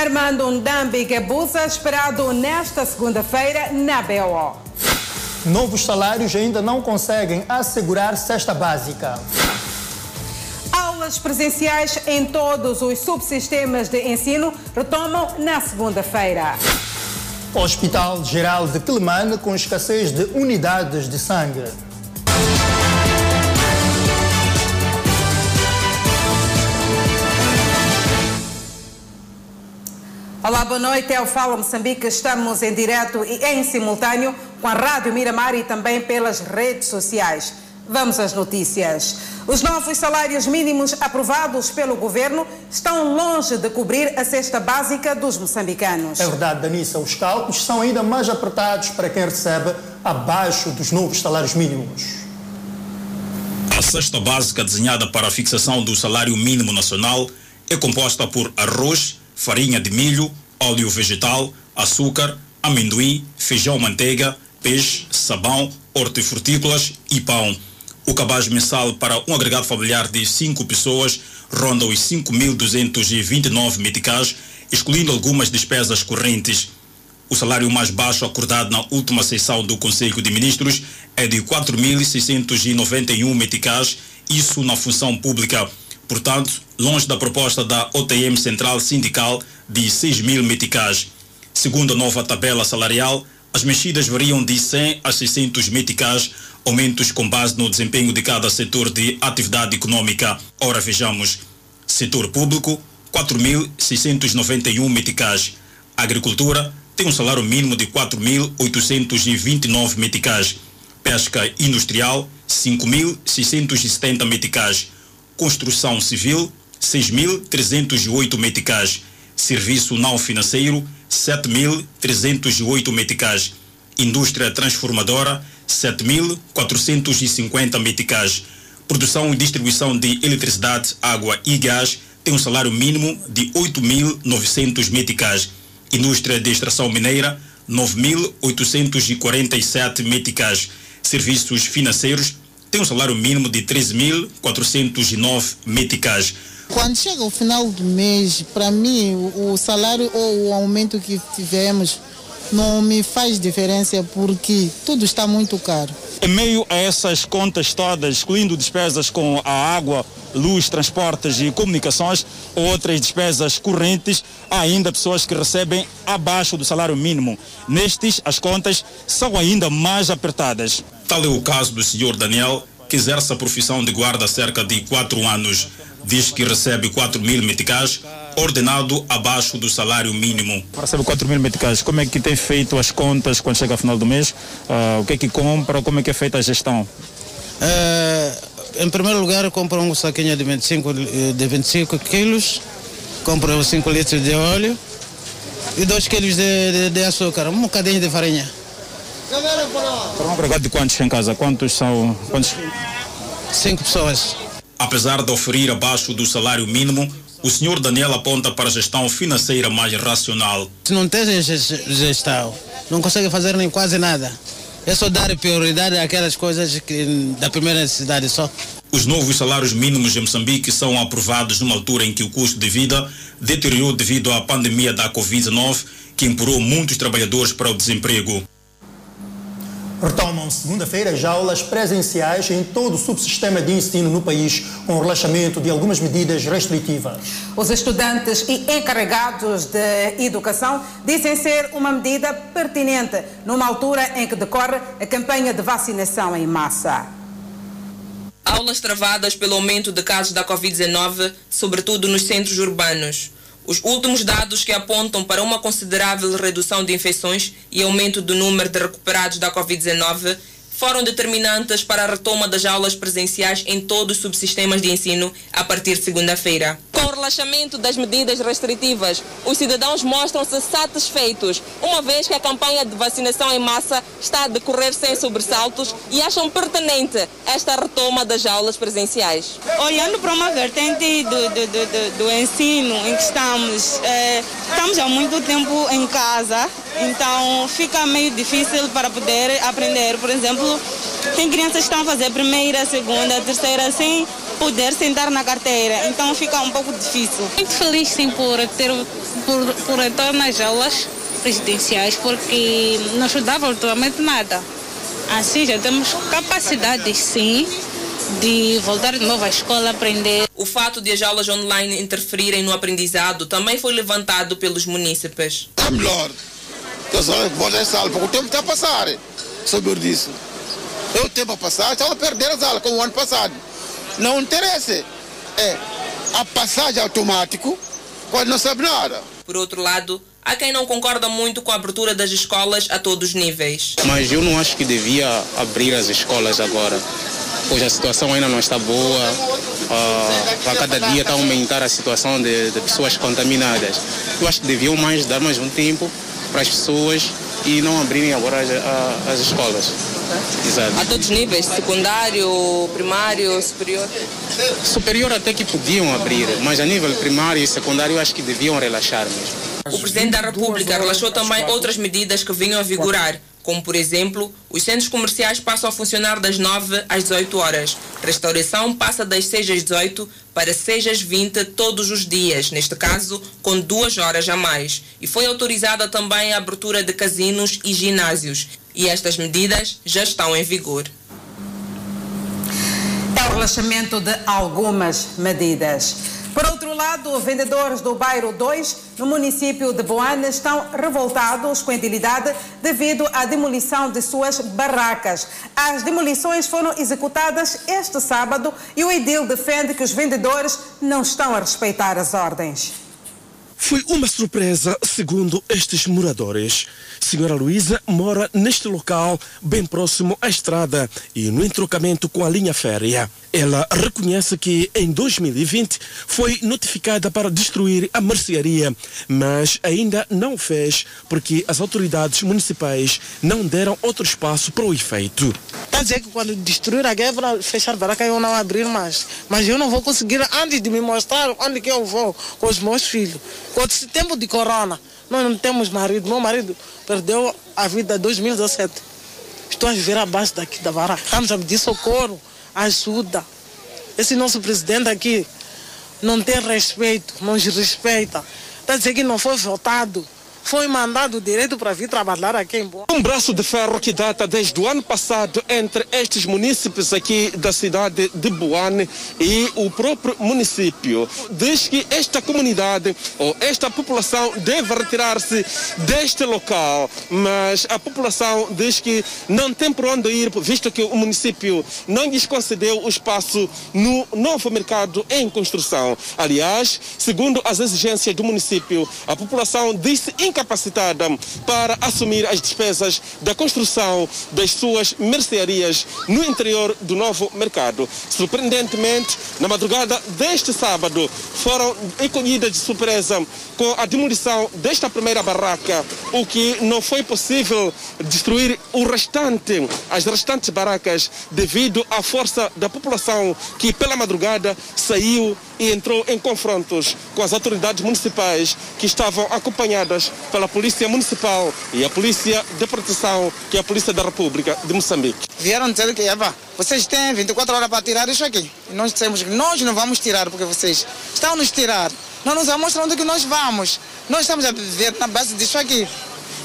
Armando Ndambi Gabusa, esperado nesta segunda-feira na BO. Novos salários ainda não conseguem assegurar cesta básica. Aulas presenciais em todos os subsistemas de ensino retomam na segunda-feira. Hospital Geral de Quelimane com escassez de unidades de sangue. Olá, boa noite. É o Fala Moçambique. Estamos em direto e em simultâneo com a Rádio Miramar e também pelas redes sociais. Vamos às notícias. Os novos salários mínimos aprovados pelo governo estão longe de cobrir a cesta básica dos moçambicanos. É verdade, Danissa. Os cálculos são ainda mais apertados para quem recebe abaixo dos novos salários mínimos. A cesta básica desenhada para a fixação do salário mínimo nacional é composta por arroz, farinha de milho, óleo vegetal, açúcar, amendoim, feijão manteiga, peixe, sabão, hortifrutícolas e pão. O cabaz mensal para um agregado familiar de cinco pessoas ronda os 5.229 meticais, excluindo algumas despesas correntes. O salário mais baixo acordado na última sessão do Conselho de Ministros é de 4.691 meticais, isso na função pública. Portanto, longe da proposta da OTM Central Sindical de 6 mil meticais. Segundo a nova tabela salarial, as mexidas variam de 100 a 600 meticais, aumentos com base no desempenho de cada setor de atividade econômica. Ora, vejamos. Setor público, 4.691 meticais. Agricultura tem um salário mínimo de 4.829 meticais. Pesca industrial, 5.670 meticais. Construção civil, 6.308 meticais. Serviço não financeiro, 7.308 meticais. Indústria transformadora, 7.450 meticais. Produção e distribuição de eletricidade, água e gás tem um salário mínimo de 8.900 meticais. Indústria de extração mineira, 9.847 meticais. Serviços financeiros tem um salário mínimo de 13.409 meticais. Quando chega o final do mês, para mim, o salário ou o aumento que tivemos não me faz diferença porque tudo está muito caro. Em meio a essas contas todas, excluindo despesas com a água, luz, transportes e comunicações, outras despesas correntes, há ainda pessoas que recebem abaixo do salário mínimo. Nestes, as contas são ainda mais apertadas. Tal é o caso do senhor Daniel, que exerce a profissão de guarda há cerca de quatro anos. Diz que recebe 4 mil meticais, ordenado abaixo do salário mínimo. Recebe 4 mil meticais. Como é que tem feito as contas quando chega ao final do mês? Uh, o que é que compra? Como é que é feita a gestão? Uh, em primeiro lugar, eu compro um saquinho de 25, de 25 quilos, compro 5 litros de óleo e 2 quilos de, de, de açúcar, um bocadinho de farinha. Para um agregado de quantos em casa? Quantos são? Quantos? Cinco pessoas. Apesar de oferir abaixo do salário mínimo, o senhor Daniel aponta para a gestão financeira mais racional. Se não tem gestão, não consegue fazer nem quase nada. É só dar prioridade àquelas coisas que, da primeira necessidade só. Os novos salários mínimos em Moçambique são aprovados numa altura em que o custo de vida deteriorou devido à pandemia da Covid-19, que empurrou muitos trabalhadores para o desemprego. Retomam segunda-feira as aulas presenciais em todo o subsistema de ensino no país, com o relaxamento de algumas medidas restritivas. Os estudantes e encarregados de educação dizem ser uma medida pertinente numa altura em que decorre a campanha de vacinação em massa. Aulas travadas pelo aumento de casos da Covid-19, sobretudo nos centros urbanos. Os últimos dados que apontam para uma considerável redução de infecções e aumento do número de recuperados da Covid-19 foram determinantes para a retoma das aulas presenciais em todos os subsistemas de ensino a partir de segunda-feira. Com o relaxamento das medidas restritivas, os cidadãos mostram-se satisfeitos, uma vez que a campanha de vacinação em massa está a decorrer sem sobressaltos e acham pertinente esta retoma das aulas presenciais. Olhando para uma vertente do, do, do, do ensino em que estamos, é, estamos há muito tempo em casa, então fica meio difícil para poder aprender. Por exemplo, tem crianças que estão a fazer primeira, segunda, terceira, sem poder sentar na carteira. Então fica um pouco difícil. Muito feliz sim por ter por, por retorno às aulas presidenciais, porque não estudava ultimamente nada. Assim já temos capacidade sim de voltar de novo à escola, aprender. O fato de as aulas online interferirem no aprendizado também foi levantado pelos munícipes. É melhor. Eu só vou já porque o tempo está a passar. Sobre disso. Eu o tempo a passar, estava a perder as aulas, como o ano passado. Não interessa. É a passagem automático quando não sabe nada. Por outro lado, há quem não concorda muito com a abertura das escolas a todos os níveis. Mas eu não acho que devia abrir as escolas agora, pois a situação ainda não está boa. Uh, a cada dia está a aumentar a situação de, de pessoas contaminadas. Eu acho que deviam mais dar mais um tempo para as pessoas e não abrirem agora as, as escolas. Exato. A todos os níveis, secundário, primário, superior? Superior até que podiam abrir, mas a nível primário e secundário acho que deviam relaxar mesmo. O Presidente da República relaxou também outras medidas que vinham a vigorar, como por exemplo, os centros comerciais passam a funcionar das 9 às 18 horas. Restauração passa das 6 às 18 para 6 às 20 todos os dias, neste caso com duas horas a mais. E foi autorizada também a abertura de casinos e ginásios. E estas medidas já estão em vigor. É o relaxamento de algumas medidas. Por outro lado, vendedores do bairro 2, no município de Boana, estão revoltados com a edilidade devido à demolição de suas barracas. As demolições foram executadas este sábado e o edil defende que os vendedores não estão a respeitar as ordens. Foi uma surpresa, segundo estes moradores. Senhora Luísa mora neste local, bem próximo à estrada e no entrocamento com a linha férrea. Ela reconhece que em 2020 foi notificada para destruir a mercearia, mas ainda não fez porque as autoridades municipais não deram outro espaço para o efeito. Quer dizer que quando destruir a guerra, fechar a baraca, eu não abrir mais. Mas eu não vou conseguir, antes de me mostrar onde que eu vou com os meus filhos. Com esse tempo de corona, nós não temos marido. Meu marido perdeu a vida em 2017. Estou a viver abaixo daqui da vara. Estamos a pedir socorro, ajuda. Esse nosso presidente aqui não tem respeito, não nos respeita. Está dizer que não foi votado foi mandado direito para vir trabalhar aqui em Boa. Um braço de ferro que data desde o ano passado entre estes municípios aqui da cidade de Boane e o próprio município. Diz que esta comunidade ou esta população deve retirar-se deste local, mas a população diz que não tem por onde ir, visto que o município não lhes concedeu o espaço no novo mercado em construção. Aliás, segundo as exigências do município, a população disse incapacitada para assumir as despesas da construção das suas mercearias no interior do novo mercado. Surpreendentemente, na madrugada deste sábado, foram encolhidas de surpresa com a demolição desta primeira barraca, o que não foi possível destruir o restante, as restantes barracas, devido à força da população que pela madrugada saiu e entrou em confrontos com as autoridades municipais que estavam acompanhadas pela Polícia Municipal e a Polícia de Proteção, que é a Polícia da República de Moçambique. Vieram dizer que, vocês têm 24 horas para tirar isso aqui. E nós dissemos que nós não vamos tirar porque vocês estão nos tirar. Não nos mostram onde que nós vamos. Nós estamos a viver na base disso aqui.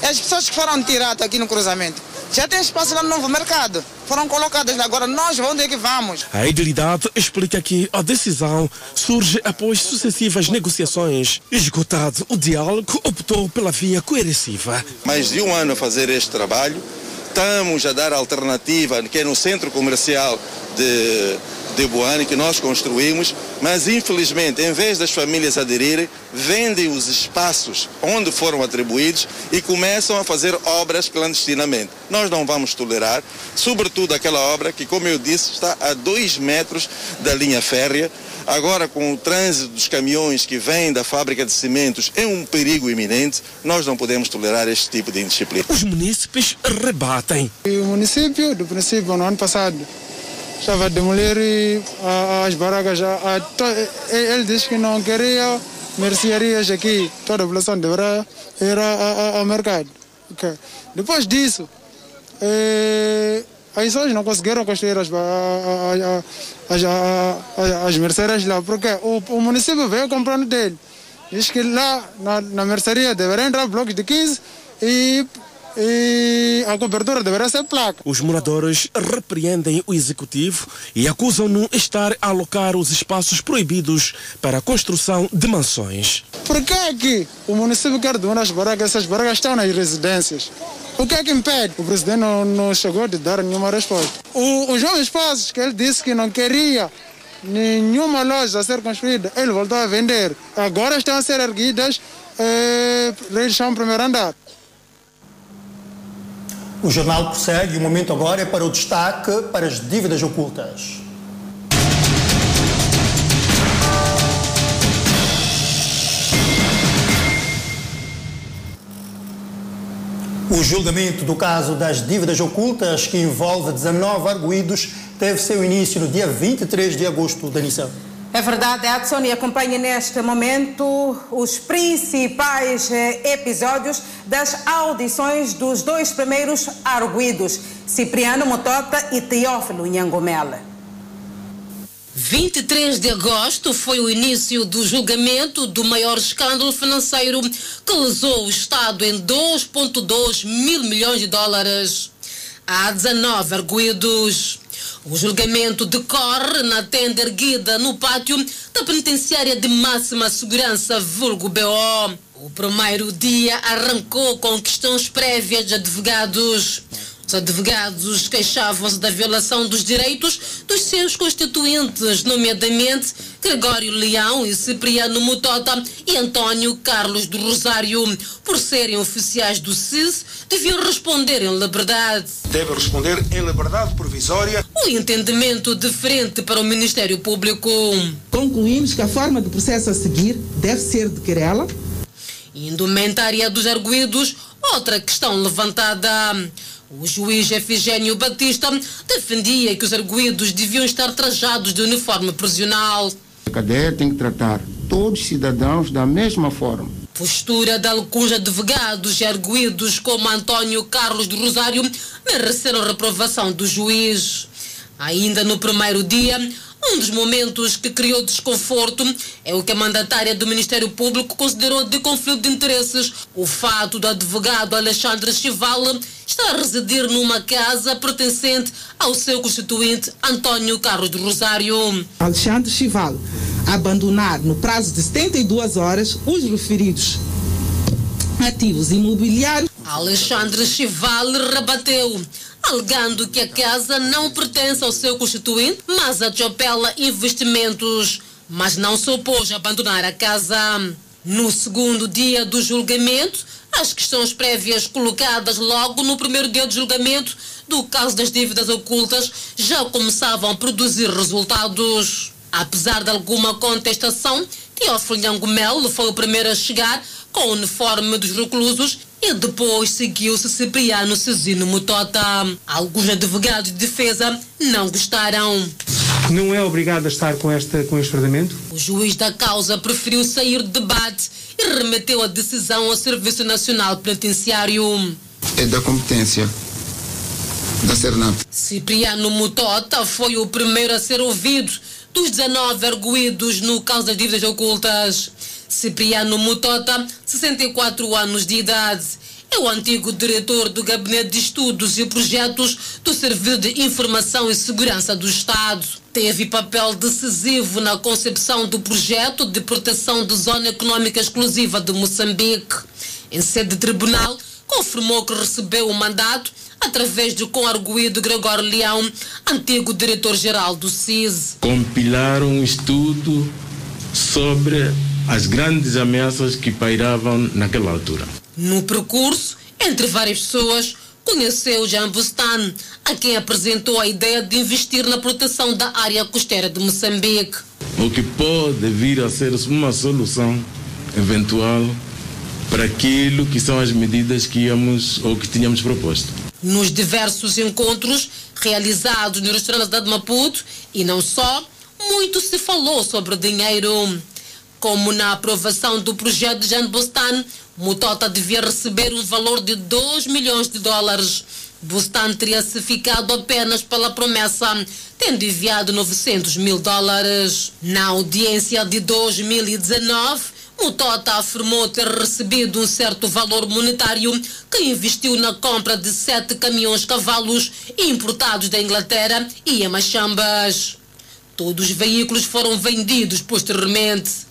As pessoas que foram tiradas aqui no cruzamento já tem espaço lá no novo mercado. Foram colocadas agora, nós onde é que vamos? A idilidade explica que a decisão surge após sucessivas negociações. Esgotado o diálogo, optou pela via coerciva. Mais de um ano a fazer este trabalho, estamos a dar alternativa, que é no centro comercial de de Boane que nós construímos, mas infelizmente, em vez das famílias aderirem, vendem os espaços onde foram atribuídos e começam a fazer obras clandestinamente. Nós não vamos tolerar, sobretudo aquela obra que, como eu disse, está a dois metros da linha férrea. Agora, com o trânsito dos caminhões que vêm da fábrica de cimentos, é um perigo iminente. Nós não podemos tolerar este tipo de indisciplina. Os munícipes rebatem. O município, do princípio, no ano passado, estava a demolir as barracas. Ele disse que não queria mercearias aqui, toda a população deverá ir ao mercado. Okay. Depois disso, eh, as pessoas não conseguiram construir as, as, as, as mercearias lá, porque o, o município veio comprando dele. Diz que lá na, na mercearia deveriam entrar blocos de 15 e e a cobertura deverá ser placa. Os moradores repreendem o executivo e acusam-no estar a alocar os espaços proibidos para a construção de mansões. Por que é que o município quer doar as barracas? Essas barracas estão nas residências. O que é que impede? O presidente não, não chegou a dar nenhuma resposta. O, os jovens passos que ele disse que não queria nenhuma loja a ser construída, ele voltou a vender. Agora estão a ser erguidas eh, redes chão primeiro andar. O jornal prossegue e o momento agora é para o destaque para as dívidas ocultas. O julgamento do caso das dívidas ocultas, que envolve 19 arguídos, teve seu início no dia 23 de agosto da Nissan. É verdade, Edson, e acompanha neste momento os principais eh, episódios das audições dos dois primeiros arguídos, Cipriano Motota e Teófilo Nhangomela. 23 de agosto foi o início do julgamento do maior escândalo financeiro que lesou o Estado em 2,2 mil milhões de dólares. Há 19 arguídos. O julgamento decorre na tenda erguida no pátio da penitenciária de máxima segurança, vulgo BO. O primeiro dia arrancou com questões prévias de advogados. Os advogados queixavam-se da violação dos direitos dos seus constituintes, nomeadamente Gregório Leão e Cipriano Mutota e Antônio Carlos do Rosário. Por serem oficiais do CIS, deviam responder em liberdade. Deve responder em liberdade provisória. O entendimento diferente para o Ministério Público. Concluímos que a forma de processo a seguir deve ser de querela. Indumentária dos arguídos, outra questão levantada. O juiz Efigênio Batista defendia que os arguídos deviam estar trajados de uniforme prisional. A cadeia tem que tratar todos os cidadãos da mesma forma. Postura de alguns advogados e arguídos como Antônio Carlos do Rosário mereceram reprovação do juiz. Ainda no primeiro dia, um dos momentos que criou desconforto é o que a mandatária do Ministério Público considerou de conflito de interesses. O fato do advogado Alexandre Chival estar a residir numa casa pertencente ao seu constituinte António Carlos do Rosário. Alexandre Chival abandonar no prazo de 72 horas os referidos ativos imobiliários. Alexandre Chival rebateu alegando que a casa não pertence ao seu constituinte, mas a Chopela Investimentos, mas não se opôs a abandonar a casa. No segundo dia do julgamento, as questões prévias colocadas logo no primeiro dia de julgamento do caso das dívidas ocultas já começavam a produzir resultados. Apesar de alguma contestação, Teófilo Nhangomelo foi o primeiro a chegar com o uniforme dos reclusos e depois seguiu-se Cipriano Cezino Mutota. Alguns advogados de defesa não gostaram. Não é obrigado a estar com, esta, com este trattamento? O juiz da causa preferiu sair de debate e remeteu a decisão ao Serviço Nacional Penitenciário. É da competência da Cernap. Cipriano Mutota foi o primeiro a ser ouvido dos 19 arguídos no caso das dívidas ocultas. Cipriano Mutota, 64 anos de idade. É o antigo diretor do Gabinete de Estudos e Projetos do Serviço de Informação e Segurança do Estado. Teve papel decisivo na concepção do projeto de proteção da Zona Econômica Exclusiva de Moçambique. Em sede de tribunal, confirmou que recebeu o mandato através do conarguido Gregório Leão, antigo diretor-geral do CIS. Compilar um estudo sobre as grandes ameaças que pairavam naquela altura. No percurso, entre várias pessoas, conheceu Jean Bustan, a quem apresentou a ideia de investir na proteção da área costeira de Moçambique. O que pode vir a ser uma solução eventual para aquilo que são as medidas que íamos ou que tínhamos proposto. Nos diversos encontros realizados no restaurante da Maputo e não só, muito se falou sobre dinheiro como na aprovação do projeto de Jean Bostan, Mutota devia receber um valor de 2 milhões de dólares. Bustan teria se ficado apenas pela promessa, tendo enviado 900 mil dólares. Na audiência de 2019, Mutota afirmou ter recebido um certo valor monetário que investiu na compra de sete caminhões-cavalos importados da Inglaterra e em Machambas. Todos os veículos foram vendidos posteriormente.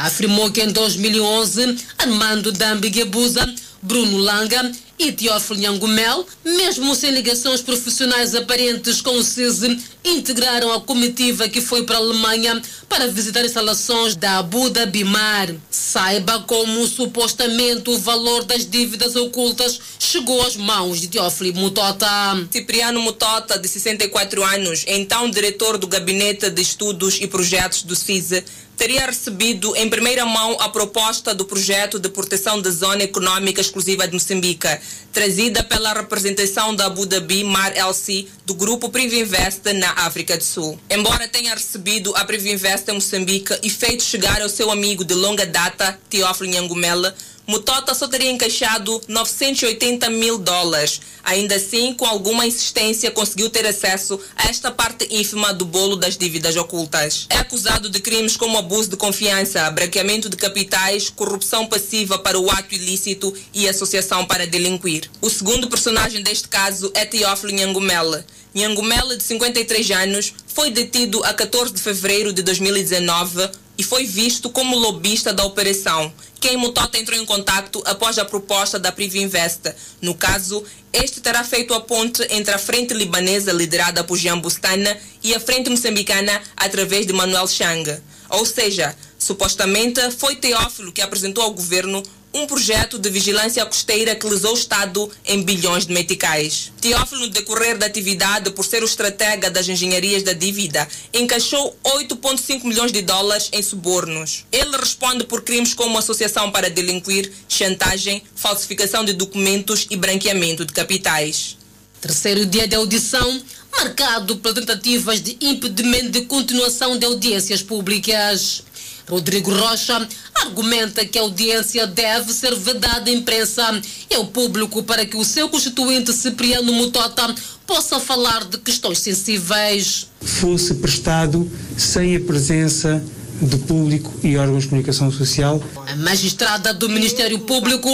Afirmou que em 2011, Armando Dambi Guebuza, Bruno Langa e Teófilo Nhangumel, mesmo sem ligações profissionais aparentes com o CISE, integraram a comitiva que foi para a Alemanha para visitar instalações da Abu Dhabi Mar. Saiba como supostamente o valor das dívidas ocultas chegou às mãos de Teófilo Mutota. Cipriano Mutota, de 64 anos, então diretor do Gabinete de Estudos e Projetos do CISE, teria recebido em primeira mão a proposta do projeto de proteção da Zona Econômica Exclusiva de Moçambique, trazida pela representação da Abu Dhabi Mar LC do grupo Privinvest na África do Sul. Embora tenha recebido a Privinvest em Moçambique e feito chegar ao seu amigo de longa data, Teófilo Nhangumela, Mutota só teria encaixado 980 mil dólares. Ainda assim, com alguma insistência, conseguiu ter acesso a esta parte ínfima do bolo das dívidas ocultas. É acusado de crimes como abuso de confiança, branqueamento de capitais, corrupção passiva para o ato ilícito e associação para delinquir. O segundo personagem deste caso é Teófilo Nhangumela. Nhangumela, de 53 anos, foi detido a 14 de fevereiro de 2019 e foi visto como lobista da operação. Quem Mutota entrou em contato após a proposta da Privinvest. No caso, este terá feito a ponte entre a frente libanesa liderada por Jean Bustana e a frente moçambicana através de Manuel Chang. Ou seja, supostamente foi Teófilo que apresentou ao governo um projeto de vigilância costeira que lesou o Estado em bilhões de meticais. Teófilo, no decorrer da atividade, por ser o estratega das engenharias da dívida, encaixou 8,5 milhões de dólares em subornos. Ele responde por crimes como associação para delinquir, chantagem, falsificação de documentos e branqueamento de capitais. Terceiro dia de audição, marcado por tentativas de impedimento de continuação de audiências públicas. Rodrigo Rocha argumenta que a audiência deve ser vedada à imprensa e ao público para que o seu constituinte Cipriano Mutota possa falar de questões sensíveis. Fosse prestado sem a presença do público e órgãos de comunicação social. A magistrada do Ministério Público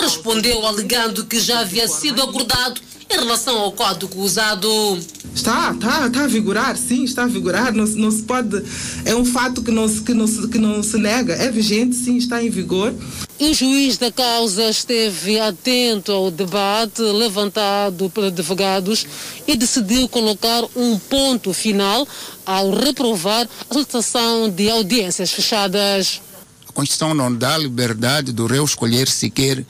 respondeu alegando que já havia sido acordado em relação ao código usado. Está, está, está a vigorar, sim, está a vigorar. Não, não se pode. É um fato que não, se, que, não se, que não se nega. É vigente, sim, está em vigor. O juiz da causa esteve atento ao debate levantado por advogados e decidiu colocar um ponto final ao reprovar a solicitação de audiências fechadas. A Constituição não dá liberdade do réu escolher sequer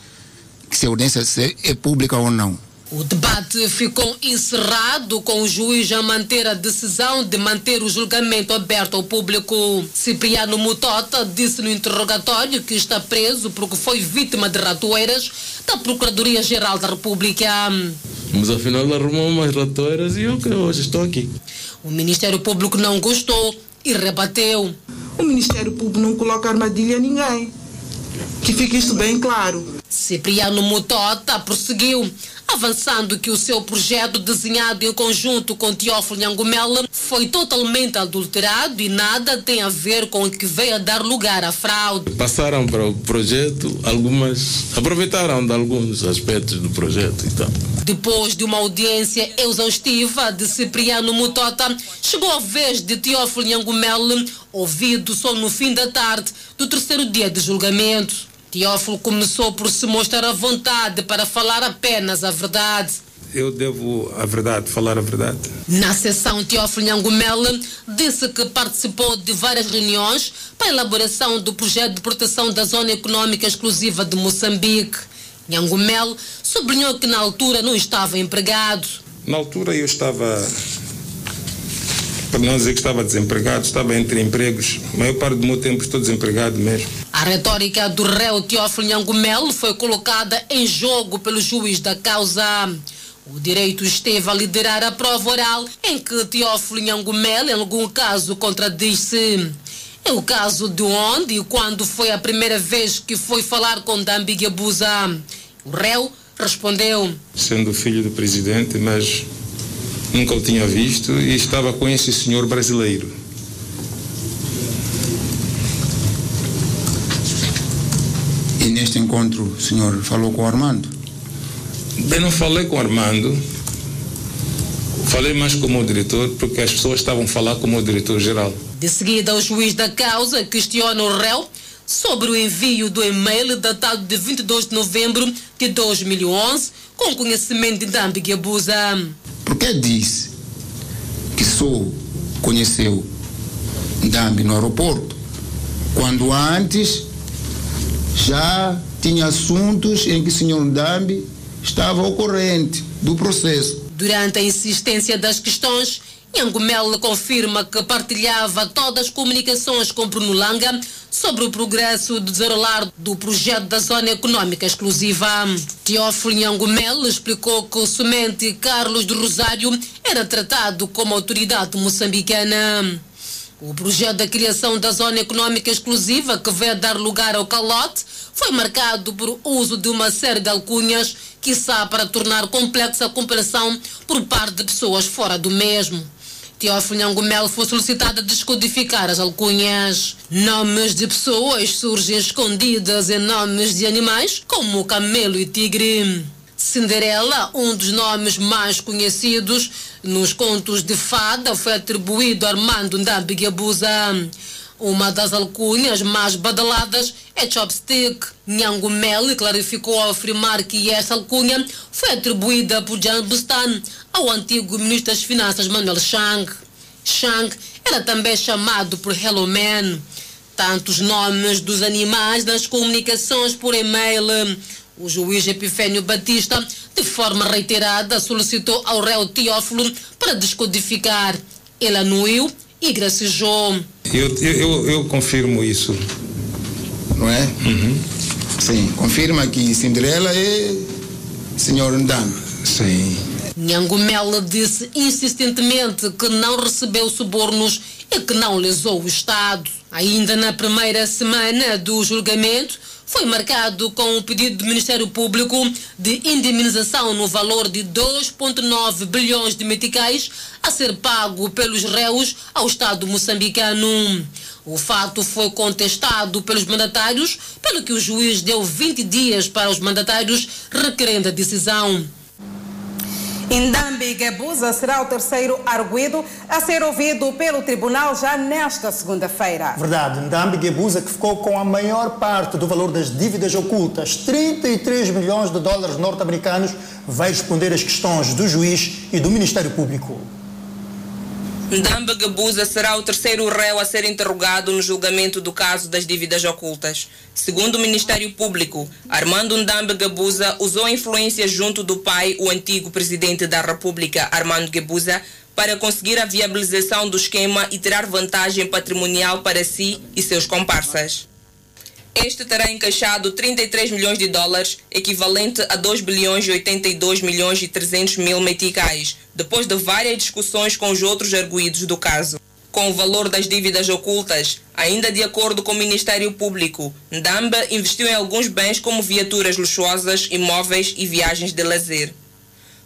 se a audiência é pública ou não. O debate ficou encerrado com o juiz a manter a decisão de manter o julgamento aberto ao público. Cipriano Mutota disse no interrogatório que está preso porque foi vítima de ratoeiras da Procuradoria-Geral da República. Mas afinal arrumou umas ratoeiras e eu que hoje estou aqui. O Ministério Público não gostou e rebateu. O Ministério Público não coloca armadilha a ninguém. Que fique isto bem claro. Cipriano Mutota prosseguiu avançando que o seu projeto desenhado em conjunto com Teófilo Nhangumela foi totalmente adulterado e nada tem a ver com o que veio a dar lugar à fraude. Passaram para o projeto, algumas aproveitaram de alguns aspectos do projeto e tal. Depois de uma audiência exaustiva de Cipriano Mutota, chegou a vez de Teófilo Nhangumela, ouvido só no fim da tarde do terceiro dia de julgamento. Teófilo começou por se mostrar à vontade para falar apenas a verdade. Eu devo a verdade, falar a verdade. Na sessão, Teófilo Nhangumela disse que participou de várias reuniões para a elaboração do projeto de proteção da Zona Econômica Exclusiva de Moçambique. Nhangumel sublinhou que na altura não estava empregado. Na altura eu estava para não dizer que estava desempregado, estava entre empregos. A maior parte do meu tempo estou desempregado mesmo. A retórica do réu Teófilo Nhangumel foi colocada em jogo pelo juiz da causa. O direito esteve a liderar a prova oral em que Teófilo Nhangumel, em algum caso, contradiz-se. É o caso de onde e quando foi a primeira vez que foi falar com Dambi Gabuza. O réu respondeu. Sendo filho do presidente, mas nunca o tinha visto e estava com esse senhor brasileiro. E neste encontro o senhor falou com o Armando? Bem, não falei com o Armando. Falei mais como o diretor, porque as pessoas estavam a falar como o diretor-geral. De seguida, o juiz da causa questiona o réu sobre o envio do e-mail datado de 22 de novembro de 2011 com conhecimento de Dambi Gabusa. Por que disse que só conheceu Dambi no aeroporto, quando antes já tinha assuntos em que o senhor Dambi estava ao corrente do processo? Durante a insistência das questões, Nhangumel confirma que partilhava todas as comunicações com Bruno Langa sobre o progresso de desenrolar do projeto da Zona Econômica Exclusiva. Teófilo Nhangumel explicou que somente Carlos do Rosário era tratado como autoridade moçambicana. O projeto da criação da Zona Econômica Exclusiva, que vai dar lugar ao calote, foi marcado por uso de uma série de alcunhas, quiçá para tornar complexa a compreensão por parte de pessoas fora do mesmo. Teófilo Nhangumel foi solicitado a descodificar as alcunhas. Nomes de pessoas surgem escondidas em nomes de animais, como camelo e tigre. Cinderela, um dos nomes mais conhecidos nos contos de fada, foi atribuído a Armando Ndambi Gabusa. Uma das alcunhas mais badaladas é Chopstick. Nhangumel clarificou ao afirmar que essa alcunha foi atribuída por Jan Bustan ao antigo ministro das Finanças Manuel Chang. Chang era também chamado por Hello Man. Tantos nomes dos animais nas comunicações por e-mail. O juiz Epifênio Batista, de forma reiterada, solicitou ao réu Teófilo para descodificar. Ele anuiu e gracejou. Eu, eu, eu confirmo isso. Não é? Uhum. Sim, confirma que Cinderela é senhor Ndam. Sim. Nhangumela disse insistentemente que não recebeu subornos e que não lesou o Estado. Ainda na primeira semana do julgamento, foi marcado com o pedido do Ministério Público de indemnização no valor de 2,9 bilhões de meticais a ser pago pelos réus ao Estado moçambicano. O fato foi contestado pelos mandatários, pelo que o juiz deu 20 dias para os mandatários requerendo a decisão. Indambi Gabusa será o terceiro arguido a ser ouvido pelo tribunal já nesta segunda-feira. Verdade, Ndambi Gabusa, que ficou com a maior parte do valor das dívidas ocultas, 33 milhões de dólares norte-americanos, vai responder às questões do juiz e do Ministério Público. Ndamba Gabusa será o terceiro réu a ser interrogado no julgamento do caso das dívidas ocultas. Segundo o Ministério Público, Armando Ndamba Gabusa usou influência junto do pai, o antigo presidente da República, Armando Gabusa, para conseguir a viabilização do esquema e tirar vantagem patrimonial para si e seus comparsas. Este terá encaixado 33 milhões de dólares, equivalente a 2 bilhões e 82 milhões e 300 mil meticais, depois de várias discussões com os outros arguídos do caso. Com o valor das dívidas ocultas, ainda de acordo com o Ministério Público, Ndamba investiu em alguns bens como viaturas luxuosas, imóveis e viagens de lazer.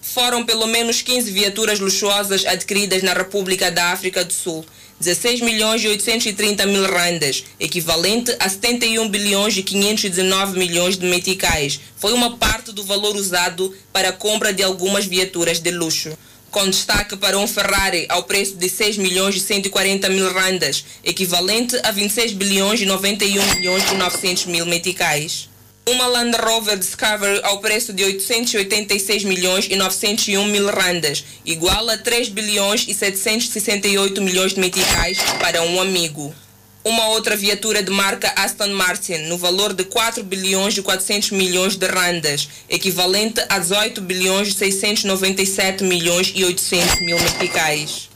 Foram pelo menos 15 viaturas luxuosas adquiridas na República da África do Sul, 16 milhões e 830 mil randas, equivalente a 71 bilhões e 519 milhões de meticais. Foi uma parte do valor usado para a compra de algumas viaturas de luxo. Com destaque para um Ferrari ao preço de 6 milhões e 140 mil randas, equivalente a 26 bilhões e 91 milhões e 900 mil meticais. Uma Land Rover Discovery ao preço de 886 milhões e 901 mil randas, igual a 3 bilhões e 768 milhões de meticais para um amigo. Uma outra viatura de marca Aston Martin no valor de 4 bilhões e 400 milhões de randas, equivalente a 18 bilhões e 697 milhões e 800 mil meticais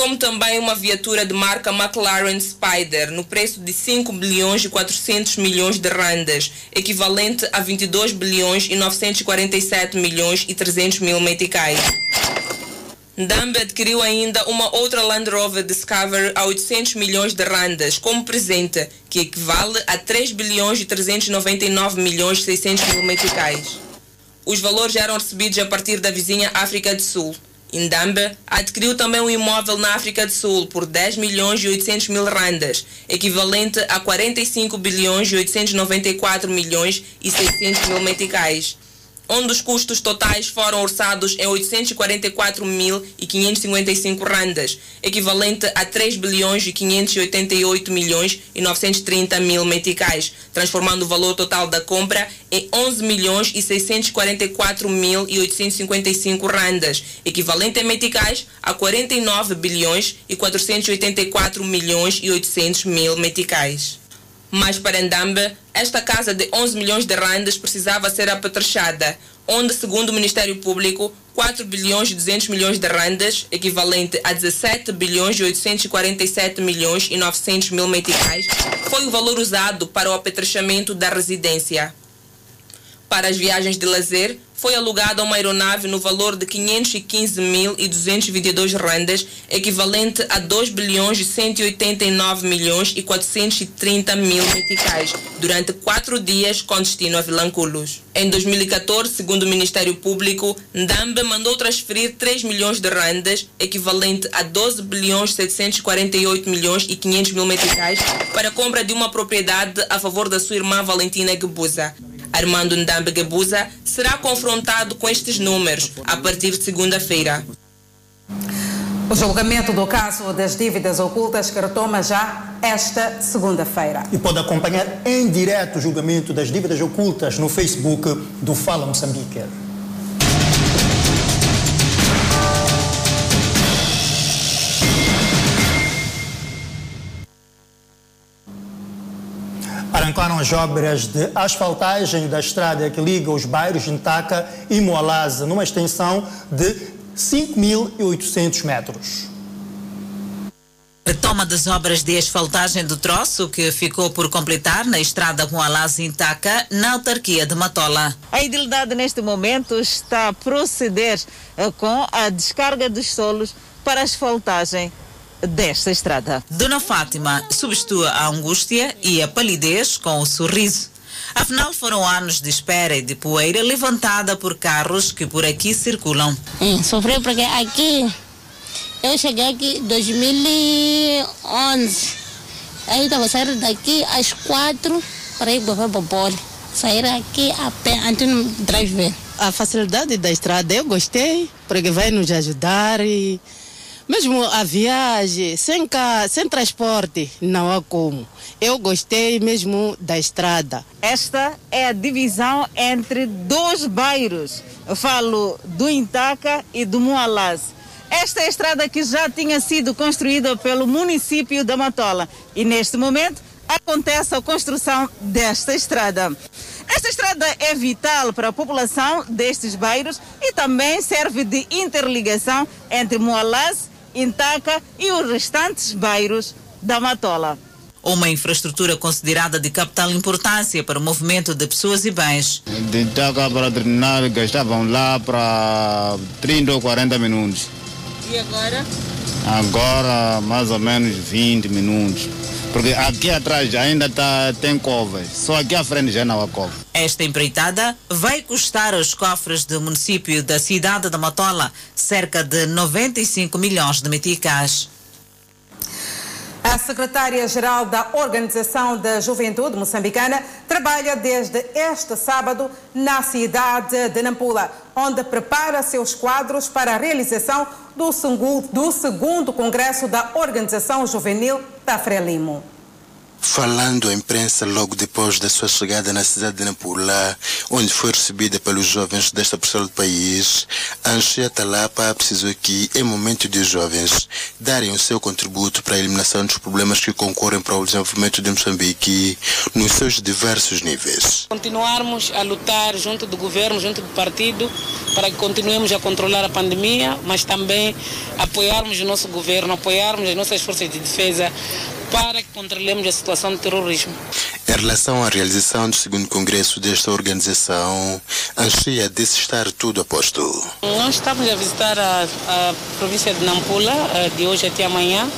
como também uma viatura de marca McLaren Spider no preço de 5 bilhões e 400 milhões de randas, equivalente a 22 bilhões e 947 milhões e 300 mil meticais. Ndambe adquiriu ainda uma outra Land Rover Discovery a 800 milhões de randas como presente, que equivale a 3 bilhões e 399 milhões e 600 mil meticais. Os valores eram recebidos a partir da vizinha África do Sul. Indambe adquiriu também um imóvel na África do Sul por 10 milhões e 800 mil randas, equivalente a 45 bilhões e 894 milhões e 600 mil meticais onde os custos totais foram orçados em 844.555 randas, equivalente a 3 bilhões e 588 milhões e 930 mil meticais, transformando o valor total da compra em 11 milhões e 644 mil e 855 randas, equivalente em meticais a 49 bilhões e 484 milhões e 800 mil meticais. Mas para Ndambe, esta casa de 11 milhões de randas precisava ser apetrechada, onde, segundo o Ministério Público, 4 bilhões e 200 milhões de randas, equivalente a 17 bilhões e 847 milhões e 900 mil meticais, foi o valor usado para o apetrechamento da residência. Para as viagens de lazer, foi alugada uma aeronave no valor de 515.222 randas, equivalente a 2 bilhões e 189 milhões e 430 mil meticais, durante quatro dias com destino a Vilanculos. Em 2014, segundo o Ministério Público, Ndambe mandou transferir 3 milhões de randas, equivalente a 12 bilhões 748 milhões e 500 mil meticais, para a compra de uma propriedade a favor da sua irmã Valentina Gebuza. Armando Ndambe Gabuza será confrontado com estes números a partir de segunda-feira. O julgamento do caso das dívidas ocultas que retoma já esta segunda-feira. E pode acompanhar em direto o julgamento das dívidas ocultas no Facebook do Fala Moçambique. Arrancaram as obras de asfaltagem da estrada que liga os bairros Ntaca e Moalaza, numa extensão de 5.800 metros. Retoma das obras de asfaltagem do troço que ficou por completar na estrada Moalaza Intaca, na autarquia de Matola. A idilidade neste momento está a proceder eh, com a descarga dos solos para a asfaltagem desta estrada. Dona Fátima substitui a angústia e a palidez com o sorriso. Afinal, foram anos de espera e de poeira levantada por carros que por aqui circulam. Hum, sofreu porque aqui, eu cheguei aqui em 2011. Aí estava saindo daqui às quatro para ir para Bobole. Sair aqui a pé, antes de drive. A facilidade da estrada eu gostei, porque vai nos ajudar e mesmo a viagem, sem, cá, sem transporte, não há como. Eu gostei mesmo da estrada. Esta é a divisão entre dois bairros. Eu falo do Intaca e do Moalaz. Esta é a estrada que já tinha sido construída pelo município da Matola. E neste momento acontece a construção desta estrada. Esta estrada é vital para a população destes bairros e também serve de interligação entre Moalaz Intaca e os restantes bairros da Matola. Uma infraestrutura considerada de capital importância para o movimento de pessoas e bens. De Intaca para terminar, gastavam lá para 30 ou 40 minutos. E agora? Agora, mais ou menos 20 minutos. Porque aqui atrás ainda tá, tem covas, só aqui à frente já não há cova. Esta empreitada vai custar aos cofres do município da cidade de Matola cerca de 95 milhões de meticais. A secretária-geral da Organização da Juventude Moçambicana trabalha desde este sábado na cidade de Nampula, onde prepara seus quadros para a realização do segundo, do segundo Congresso da Organização Juvenil da Frelimo. Falando à imprensa logo depois da sua chegada na cidade de Nampula, onde foi recebida pelos jovens desta parcela do país, Anchia Talapa precisou que, em momento de jovens darem o seu contributo para a eliminação dos problemas que concorrem para o desenvolvimento de Moçambique nos seus diversos níveis. Continuarmos a lutar junto do governo, junto do partido, para que continuemos a controlar a pandemia, mas também apoiarmos o nosso governo, apoiarmos as nossas forças de defesa para que controlemos a situação do terrorismo. Em relação à realização do segundo congresso desta organização, Anchia disse estar tudo a posto. Nós estamos a visitar a, a província de Nampula, de hoje até amanhã.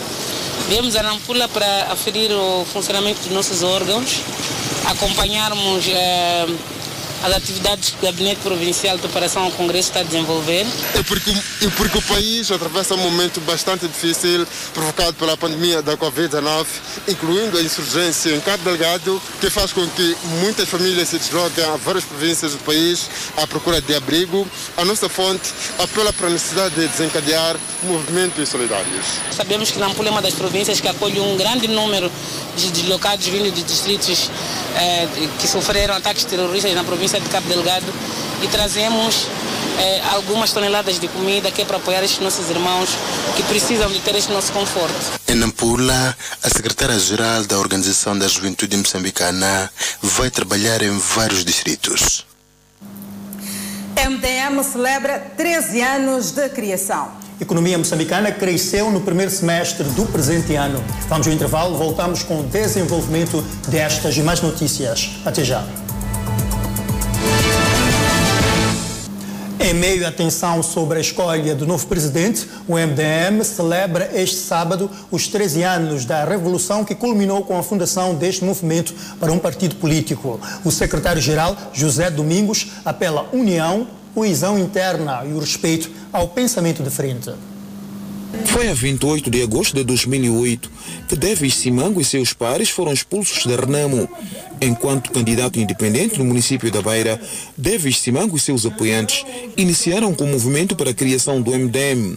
Viemos a Nampula para aferir o funcionamento dos nossos órgãos, acompanharmos eh, as atividades que o Gabinete Provincial de Preparação ao Congresso está a desenvolver. É porque, é porque o país atravessa um momento bastante difícil provocado pela pandemia da Covid-19, incluindo a insurgência em Cabo Delgado, que faz com que muitas famílias se desloquem a várias províncias do país à procura de abrigo. A nossa fonte apela para a necessidade de desencadear movimentos solidários. Sabemos que Nampula é uma das províncias que acolhe um grande número de deslocados vindos de distritos eh, que sofreram ataques terroristas na província de Cabo Delgado e trazemos eh, algumas toneladas de comida que é para apoiar estes nossos irmãos que precisam de ter este nosso conforto. Em Nampula, a secretária-geral da Organização da Juventude Moçambicana vai trabalhar em vários distritos. MDM celebra 13 anos de criação. A economia moçambicana cresceu no primeiro semestre do presente ano. Vamos ao intervalo, voltamos com o desenvolvimento destas e mais notícias. Até já. Em meio à tensão sobre a escolha do novo presidente, o MDM celebra este sábado os 13 anos da revolução que culminou com a fundação deste movimento para um partido político. O secretário-geral, José Domingos, apela união, coesão interna e o respeito ao pensamento de frente. Foi a 28 de agosto de 2008 que Davis Simango e seus pares foram expulsos da Renamo. Enquanto candidato independente no município da Beira, Davis Simango e seus apoiantes iniciaram com o movimento para a criação do MDM.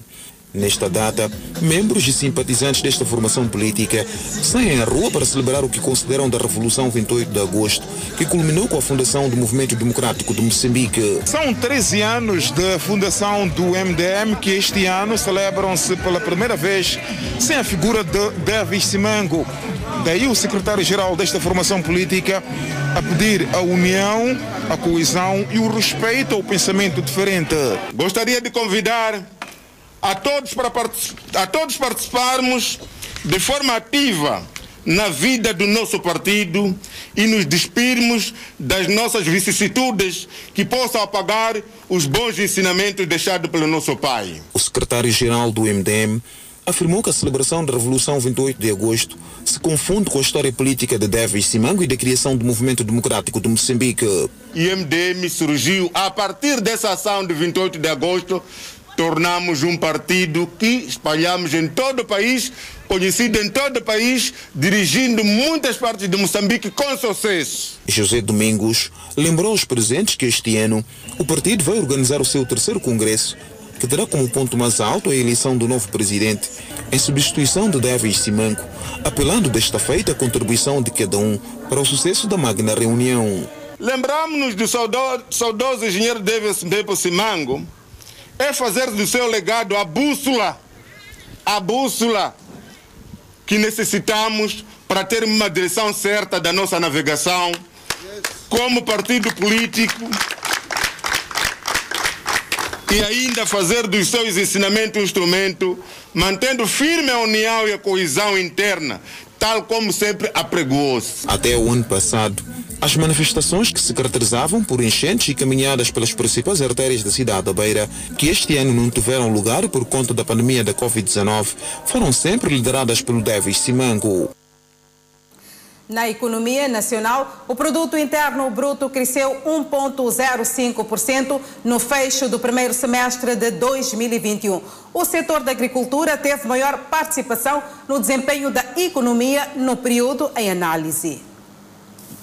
Nesta data, membros e simpatizantes desta formação política saem à rua para celebrar o que consideram da Revolução 28 de Agosto, que culminou com a fundação do Movimento Democrático de Moçambique. São 13 anos da fundação do MDM que este ano celebram-se pela primeira vez sem a figura de Davis Simango. Daí o secretário-geral desta formação política a pedir a união, a coesão e o respeito ao pensamento diferente. Gostaria de convidar a todos para a todos participarmos de forma ativa na vida do nosso partido e nos despirmos das nossas vicissitudes que possam apagar os bons ensinamentos deixados pelo nosso pai. O secretário-geral do MDM afirmou que a celebração da Revolução 28 de Agosto se confunde com a história política de Davis Simango e da criação do Movimento Democrático de Moçambique. E MDM surgiu a partir dessa ação de 28 de agosto tornamos um partido que espalhamos em todo o país, conhecido em todo o país, dirigindo muitas partes de Moçambique com sucesso. José Domingos lembrou aos presentes que este ano o partido vai organizar o seu terceiro congresso, que terá como ponto mais alto a eleição do novo presidente, em substituição de Davis Simanco, apelando desta feita a contribuição de cada um para o sucesso da magna reunião. Lembramos-nos do saudoso, saudoso engenheiro Davis Mbepo Simango, é fazer do seu legado a bússola, a bússola que necessitamos para ter uma direção certa da nossa navegação como partido político e ainda fazer dos seus ensinamentos um instrumento, mantendo firme a união e a coesão interna, tal como sempre apregou-se. Até o ano passado, as manifestações que se caracterizavam por enchentes e caminhadas pelas principais artérias da cidade da Beira, que este ano não tiveram lugar por conta da pandemia da Covid-19, foram sempre lideradas pelo Davis Simango. Na economia nacional, o produto interno bruto cresceu 1,05% no fecho do primeiro semestre de 2021. O setor da agricultura teve maior participação no desempenho da economia no período em análise.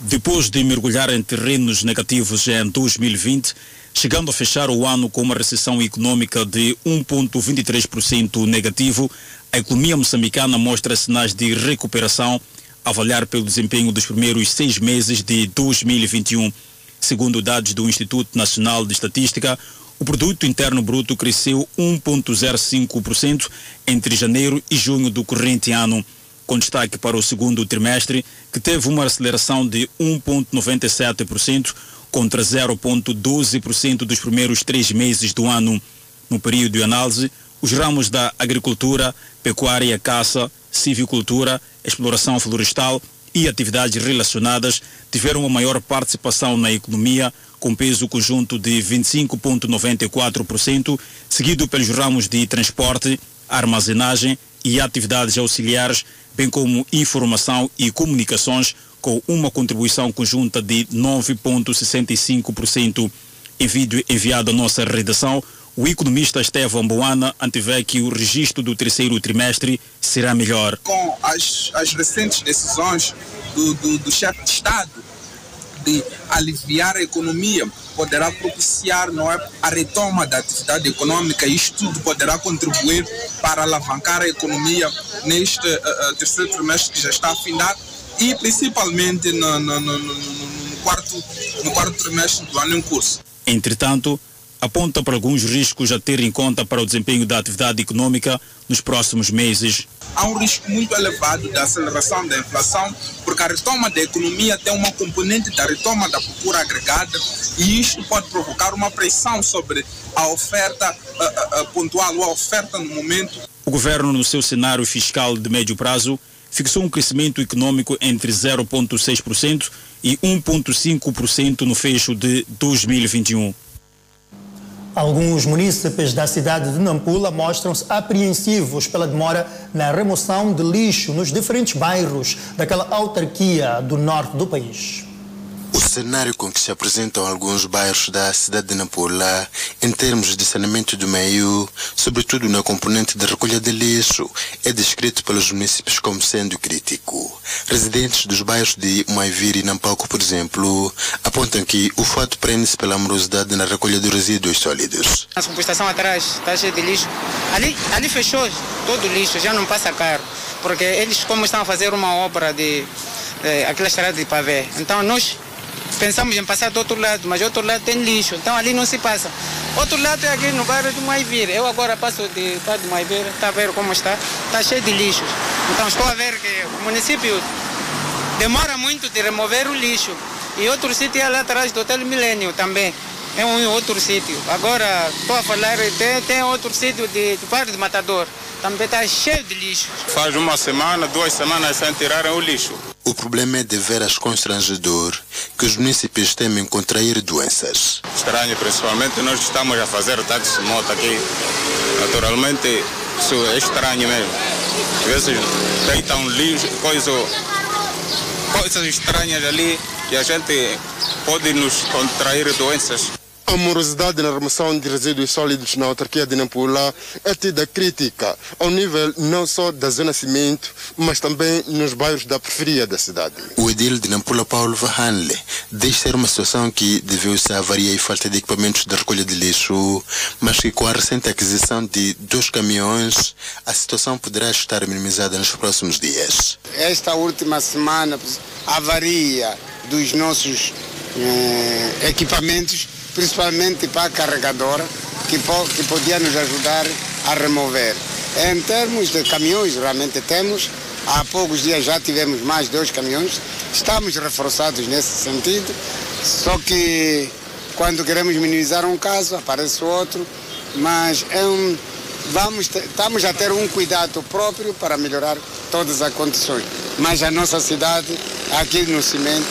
Depois de mergulhar em terrenos negativos em 2020, chegando a fechar o ano com uma recessão econômica de 1,23% negativo, a economia moçambicana mostra sinais de recuperação avaliar pelo desempenho dos primeiros seis meses de 2021. Segundo dados do Instituto Nacional de Estatística, o produto interno bruto cresceu 1,05% entre janeiro e junho do corrente ano, com destaque para o segundo trimestre, que teve uma aceleração de 1,97% contra 0,12% dos primeiros três meses do ano. No período de análise, os ramos da agricultura, pecuária, caça, civicultura, exploração florestal e atividades relacionadas tiveram uma maior participação na economia, com peso conjunto de 25,94%, seguido pelos ramos de transporte, armazenagem e atividades auxiliares, bem como informação e comunicações, com uma contribuição conjunta de 9,65%. Em vídeo enviado à nossa redação, o economista Estevão Boana antevê que o registro do terceiro trimestre será melhor. Com as, as recentes decisões do, do, do chefe de Estado de aliviar a economia, poderá propiciar não é, a retoma da atividade econômica e isto tudo poderá contribuir para alavancar a economia neste uh, terceiro trimestre que já está a findar e principalmente no, no, no, no, quarto, no quarto trimestre do ano em curso. Entretanto, aponta para alguns riscos a ter em conta para o desempenho da atividade econômica nos próximos meses. Há um risco muito elevado da aceleração da inflação, porque a retoma da economia tem uma componente da retoma da procura agregada e isto pode provocar uma pressão sobre a oferta uh, uh, pontual ou a oferta no momento. O governo, no seu cenário fiscal de médio prazo, fixou um crescimento econômico entre 0,6% e 1,5% no fecho de 2021. Alguns munícipes da cidade de Nampula mostram-se apreensivos pela demora na remoção de lixo nos diferentes bairros daquela autarquia do norte do país. O cenário com que se apresentam alguns bairros da cidade de Nampula, em termos de saneamento do meio, sobretudo na componente de recolha de lixo, é descrito pelos municípios como sendo crítico. Residentes dos bairros de Maiviri e Nampalco, por exemplo, apontam que o fato prende-se pela amorosidade na recolha de resíduos sólidos. A compostação atrás está cheia de lixo. Ali, ali fechou todo o lixo, já não passa carro, porque eles como estão a fazer uma obra de, de aquela estrada de pavê. Então nós pensamos em passar do outro lado, mas do outro lado tem lixo, então ali não se passa. Outro lado é aqui no bairro do Maivir. Eu agora passo de bairro do Maivir, está a ver como está? Está cheio de lixos. Então estou a ver que o município demora muito de remover o lixo. E outro sítio é lá atrás do Hotel Milênio também. É um outro sítio. Agora estou a falar, tem, tem outro sítio de, do bairro de Matador. Também está cheio de lixo. Faz uma semana, duas semanas sem tirarem o lixo. O problema é de veras constrangedor que os municípios temem contrair doenças. Estranho, principalmente nós estamos a fazer táxi moto aqui. Naturalmente, isso é estranho mesmo. Às vezes deitam lixo, coisa, coisas estranhas ali e a gente pode nos contrair doenças. A morosidade na remoção de resíduos sólidos na autarquia de Nampula é tida crítica ao nível não só da zona cimento, mas também nos bairros da periferia da cidade. O edil de Nampula, Paulo Vahanle, diz ser uma situação que deveu-se à avaria e falta de equipamentos de recolha de lixo, mas que com a recente aquisição de dois caminhões, a situação poderá estar minimizada nos próximos dias. Esta última semana, a avaria dos nossos eh, equipamentos principalmente para a carregadora, que, po que podia nos ajudar a remover. Em termos de caminhões, realmente temos. Há poucos dias já tivemos mais dois caminhões. Estamos reforçados nesse sentido. Só que quando queremos minimizar um caso, aparece outro. Mas é um, vamos estamos a ter um cuidado próprio para melhorar todas as condições. Mas a nossa cidade, aqui no Cimento,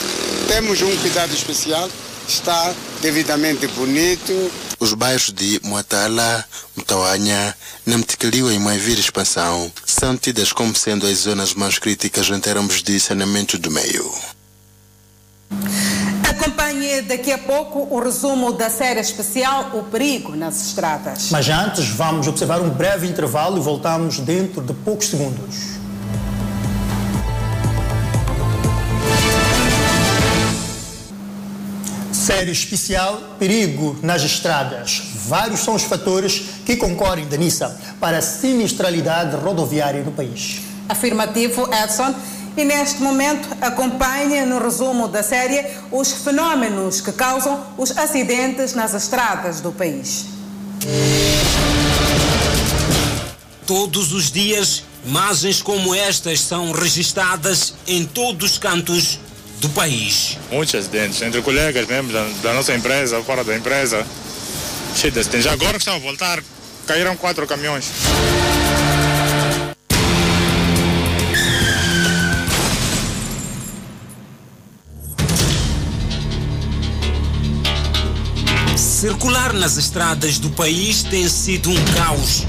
temos um cuidado especial está devidamente bonito. Os bairros de Moatala, Mtauanha, Namtikaliwa e Maivir Expansão são tidas como sendo as zonas mais críticas em termos de saneamento do meio. Acompanhe daqui a pouco o resumo da série especial O Perigo nas Estradas. Mas antes, vamos observar um breve intervalo e voltamos dentro de poucos segundos. Série especial Perigo nas estradas. Vários são os fatores que concorrem, Danissa, para a sinistralidade rodoviária no país. Afirmativo, Edson. E neste momento acompanhe no resumo da série os fenômenos que causam os acidentes nas estradas do país. Todos os dias, imagens como estas são registradas em todos os cantos do país. Muitos acidentes, entre colegas mesmo da, da nossa empresa, fora da empresa. Cheio de acidentes. Agora que estão a voltar, caíram quatro caminhões. Circular nas estradas do país tem sido um caos.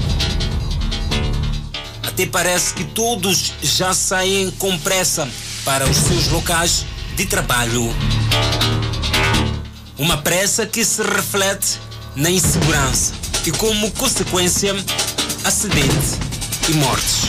Até parece que todos já saem com pressa para os seus locais de trabalho. Uma pressa que se reflete na insegurança e, como consequência, acidente e mortes.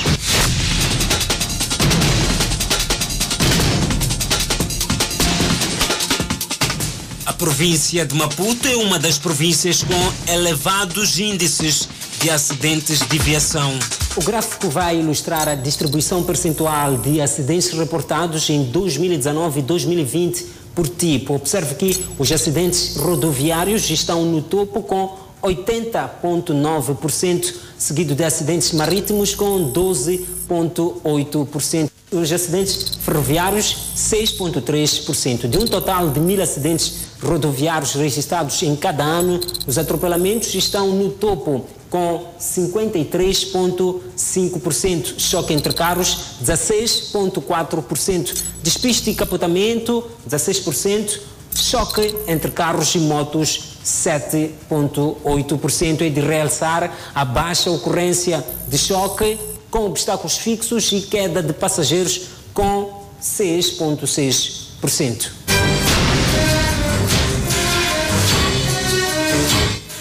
A província de Maputo é uma das províncias com elevados índices de acidentes de viação. O gráfico vai ilustrar a distribuição percentual de acidentes reportados em 2019 e 2020 por tipo. Observe que os acidentes rodoviários estão no topo com 80,9%, seguido de acidentes marítimos com 12,8%. Os acidentes ferroviários, 6,3%. De um total de mil acidentes rodoviários registrados em cada ano, os atropelamentos estão no topo, com 53,5%. Choque entre carros, 16,4%. Despiste e capotamento, 16%. Choque entre carros e motos, 7,8%. É de realçar a baixa ocorrência de choque com obstáculos fixos e queda de passageiros, com 6,6%.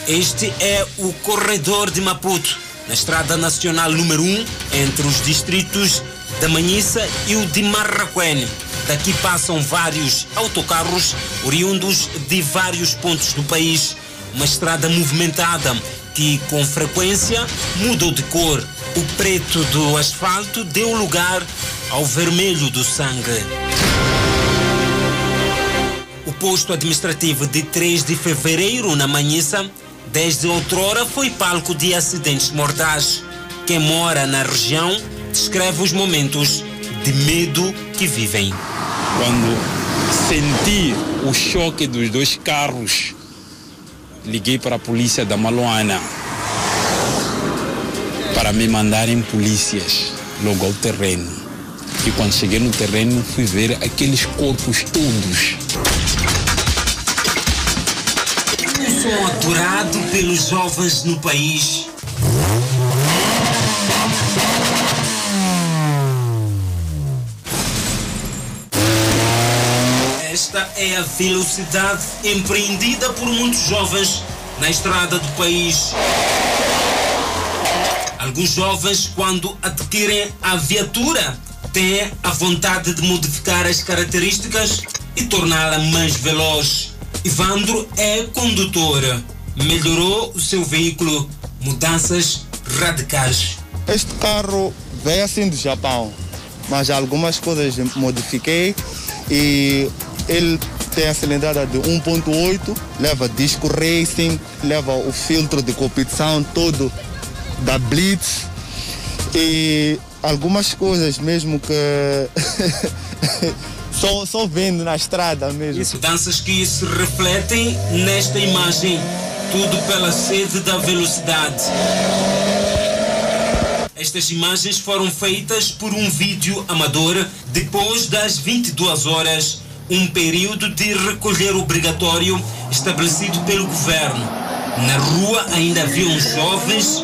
Este é o corredor de Maputo, na estrada nacional número 1, entre os distritos da Manhissa e o de Marraquene. Daqui passam vários autocarros oriundos de vários pontos do país. Uma estrada movimentada que com frequência mudou de cor. O preto do asfalto deu lugar ao vermelho do sangue. O posto administrativo de 3 de fevereiro, na Manhissa, desde outrora foi palco de acidentes mortais. Quem mora na região descreve os momentos de medo que vivem. Quando senti o choque dos dois carros, liguei para a polícia da Maluana para me mandarem polícias logo ao terreno. E quando cheguei no terreno, fui ver aqueles corpos todos. Som adorado pelos jovens no país. Esta é a velocidade empreendida por muitos jovens na estrada do país. Alguns jovens, quando adquirem a viatura, têm a vontade de modificar as características e torná-la mais veloz. Ivandro é condutor. Melhorou o seu veículo. Mudanças radicais. Este carro veio assim do Japão, mas algumas coisas modifiquei e ele tem a cilindrada de 1.8, leva disco racing, leva o filtro de competição todo da Blitz e algumas coisas mesmo que só, só vendo na estrada mesmo. Mudanças que se refletem nesta imagem, tudo pela sede da velocidade. Estas imagens foram feitas por um vídeo amador depois das 22 horas, um período de recolher obrigatório estabelecido pelo governo. Na rua ainda haviam jovens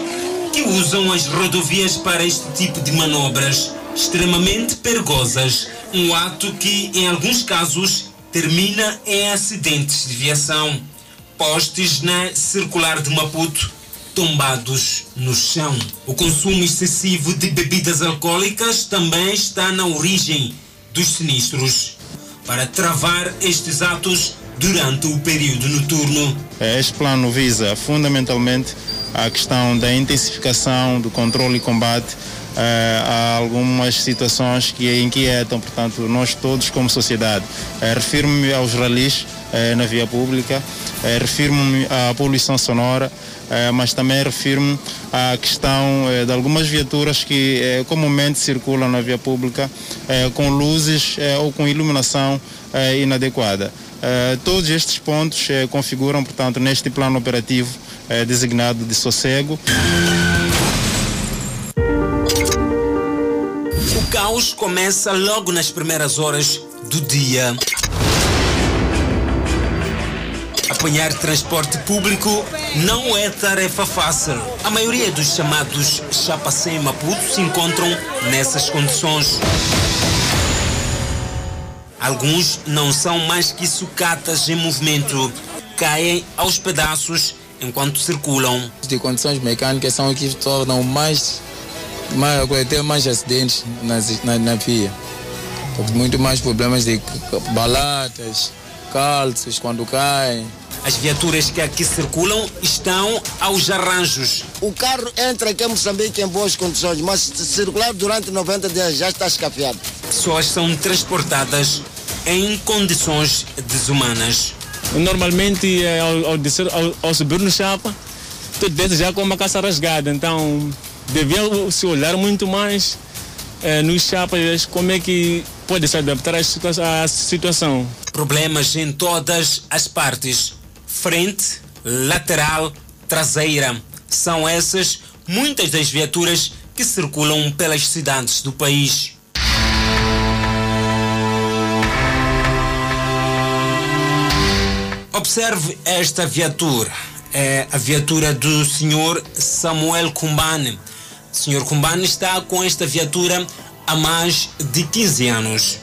que usam as rodovias para este tipo de manobras extremamente perigosas. Um ato que, em alguns casos, termina em acidentes de viação. Postes na circular de Maputo tombados no chão. O consumo excessivo de bebidas alcoólicas também está na origem dos sinistros. Para travar estes atos durante o período noturno. Este plano visa fundamentalmente a questão da intensificação do controle e combate eh, a algumas situações que inquietam, portanto, nós todos como sociedade. Eh, Refiro-me aos ralis eh, na via pública, refiro-me à poluição sonora, mas também refiro-me à questão de algumas viaturas que comumente circulam na via pública com luzes ou com iluminação inadequada. Todos estes pontos configuram, portanto, neste plano operativo designado de sossego. Caos começa logo nas primeiras horas do dia. Apanhar transporte público não é tarefa fácil. A maioria dos chamados chapacé em Maputo se encontram nessas condições. Alguns não são mais que sucatas em movimento, caem aos pedaços enquanto circulam. As condições mecânicas são o que tornam mais, mais ter mais acidentes nas, na, na via. Muito mais problemas de balatas, calços quando caem. As viaturas que aqui circulam estão aos arranjos. O carro entra aqui em Moçambique em boas condições, mas se circular durante 90 dias já está escapeado. Pessoas são transportadas em condições desumanas. Normalmente, ao, ao, descer, ao, ao subir no chapa, tu desce já com uma caça rasgada, então devia se olhar muito mais eh, nos chapas como é que pode se adaptar à situação. Problemas em todas as partes, frente, lateral, traseira. São essas muitas das viaturas que circulam pelas cidades do país. Observe esta viatura. É a viatura do senhor Samuel Kumbane. O senhor Kumbane está com esta viatura há mais de 15 anos.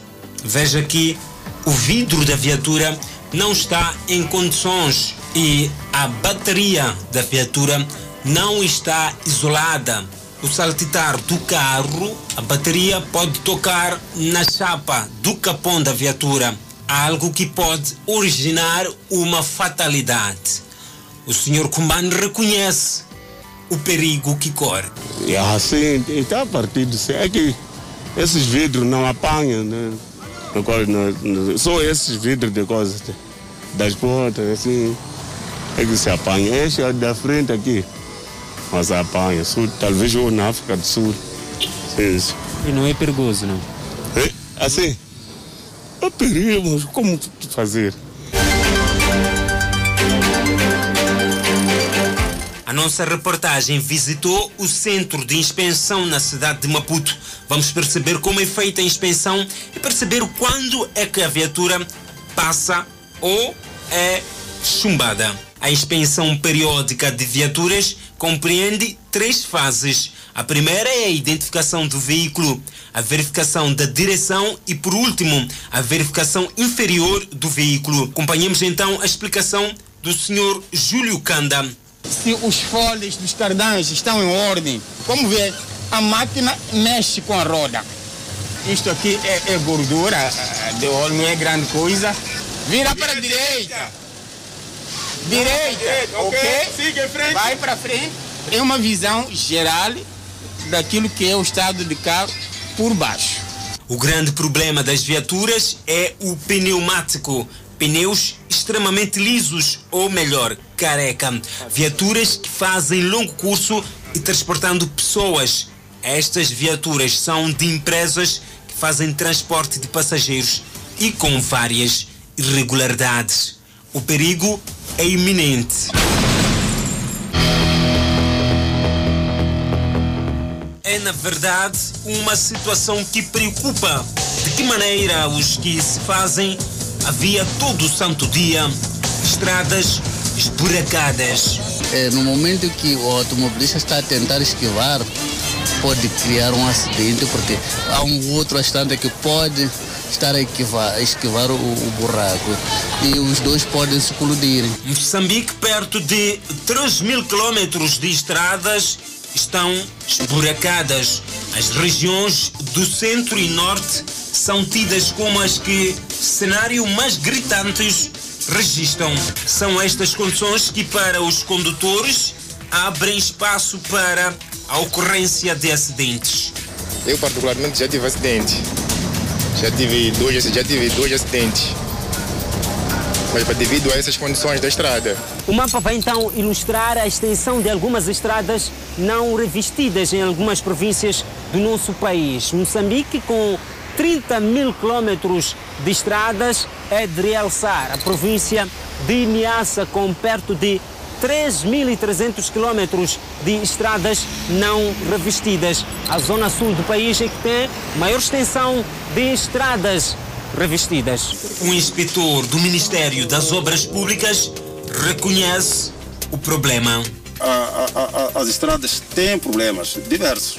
Veja que o vidro da viatura não está em condições e a bateria da viatura não está isolada. O saltitar do carro, a bateria pode tocar na chapa do capão da viatura algo que pode originar uma fatalidade. O senhor Kumban reconhece o perigo que corre. É assim, está partido. É que esses vidros não apanham, né? Só esses vidros de coisas, das portas, assim, é que se apanha. Este é da frente aqui, mas apanha. Sul, talvez ou na África do Sul. Sim. E não é perigoso, não? É, assim? É perigo, como fazer? A nossa reportagem visitou o centro de inspeção na cidade de Maputo. Vamos perceber como é feita a inspeção e perceber quando é que a viatura passa ou é chumbada. A inspeção periódica de viaturas compreende três fases. A primeira é a identificação do veículo, a verificação da direção e, por último, a verificação inferior do veículo. Acompanhemos então a explicação do Sr. Júlio Canda. Se os folhas dos cardãs estão em ordem, como vê, a máquina mexe com a roda. Isto aqui é, é gordura de óleo, não é grande coisa. Vira para a direita. Direita, ok? Siga em frente. Vai para frente. É uma visão geral daquilo que é o estado de carro por baixo. O grande problema das viaturas é o pneumático. Pneus extremamente lisos, ou melhor, careca. Viaturas que fazem longo curso e transportando pessoas. Estas viaturas são de empresas que fazem transporte de passageiros e com várias irregularidades. O perigo é iminente. É, na verdade, uma situação que preocupa. De que maneira os que se fazem a via todo o santo dia, estradas esburacadas. É, no momento que o automobilista está a tentar esquivar, pode criar um acidente, porque há um outro bastante que pode estar a esquivar, a esquivar o, o, buraco e os dois podem se colidir. Moçambique, perto de 3 mil quilômetros de estradas, estão esburacadas. As regiões do centro e norte são tidas como as que cenário mais gritantes registram. São estas condições que, para os condutores, abrem espaço para a ocorrência de acidentes. Eu, particularmente, já tive acidente. Já tive dois, já tive dois acidentes. Mas devido a essas condições da estrada. O mapa vai então ilustrar a extensão de algumas estradas não revestidas em algumas províncias do nosso país. Moçambique, com 30 mil quilômetros de estradas, é de realçar. A província de Niassa, com perto de 3.300 quilômetros de estradas não revestidas. A zona sul do país é que tem maior extensão de estradas revestidas. O inspetor do Ministério das Obras Públicas reconhece o problema. A, a, as estradas têm problemas diversos.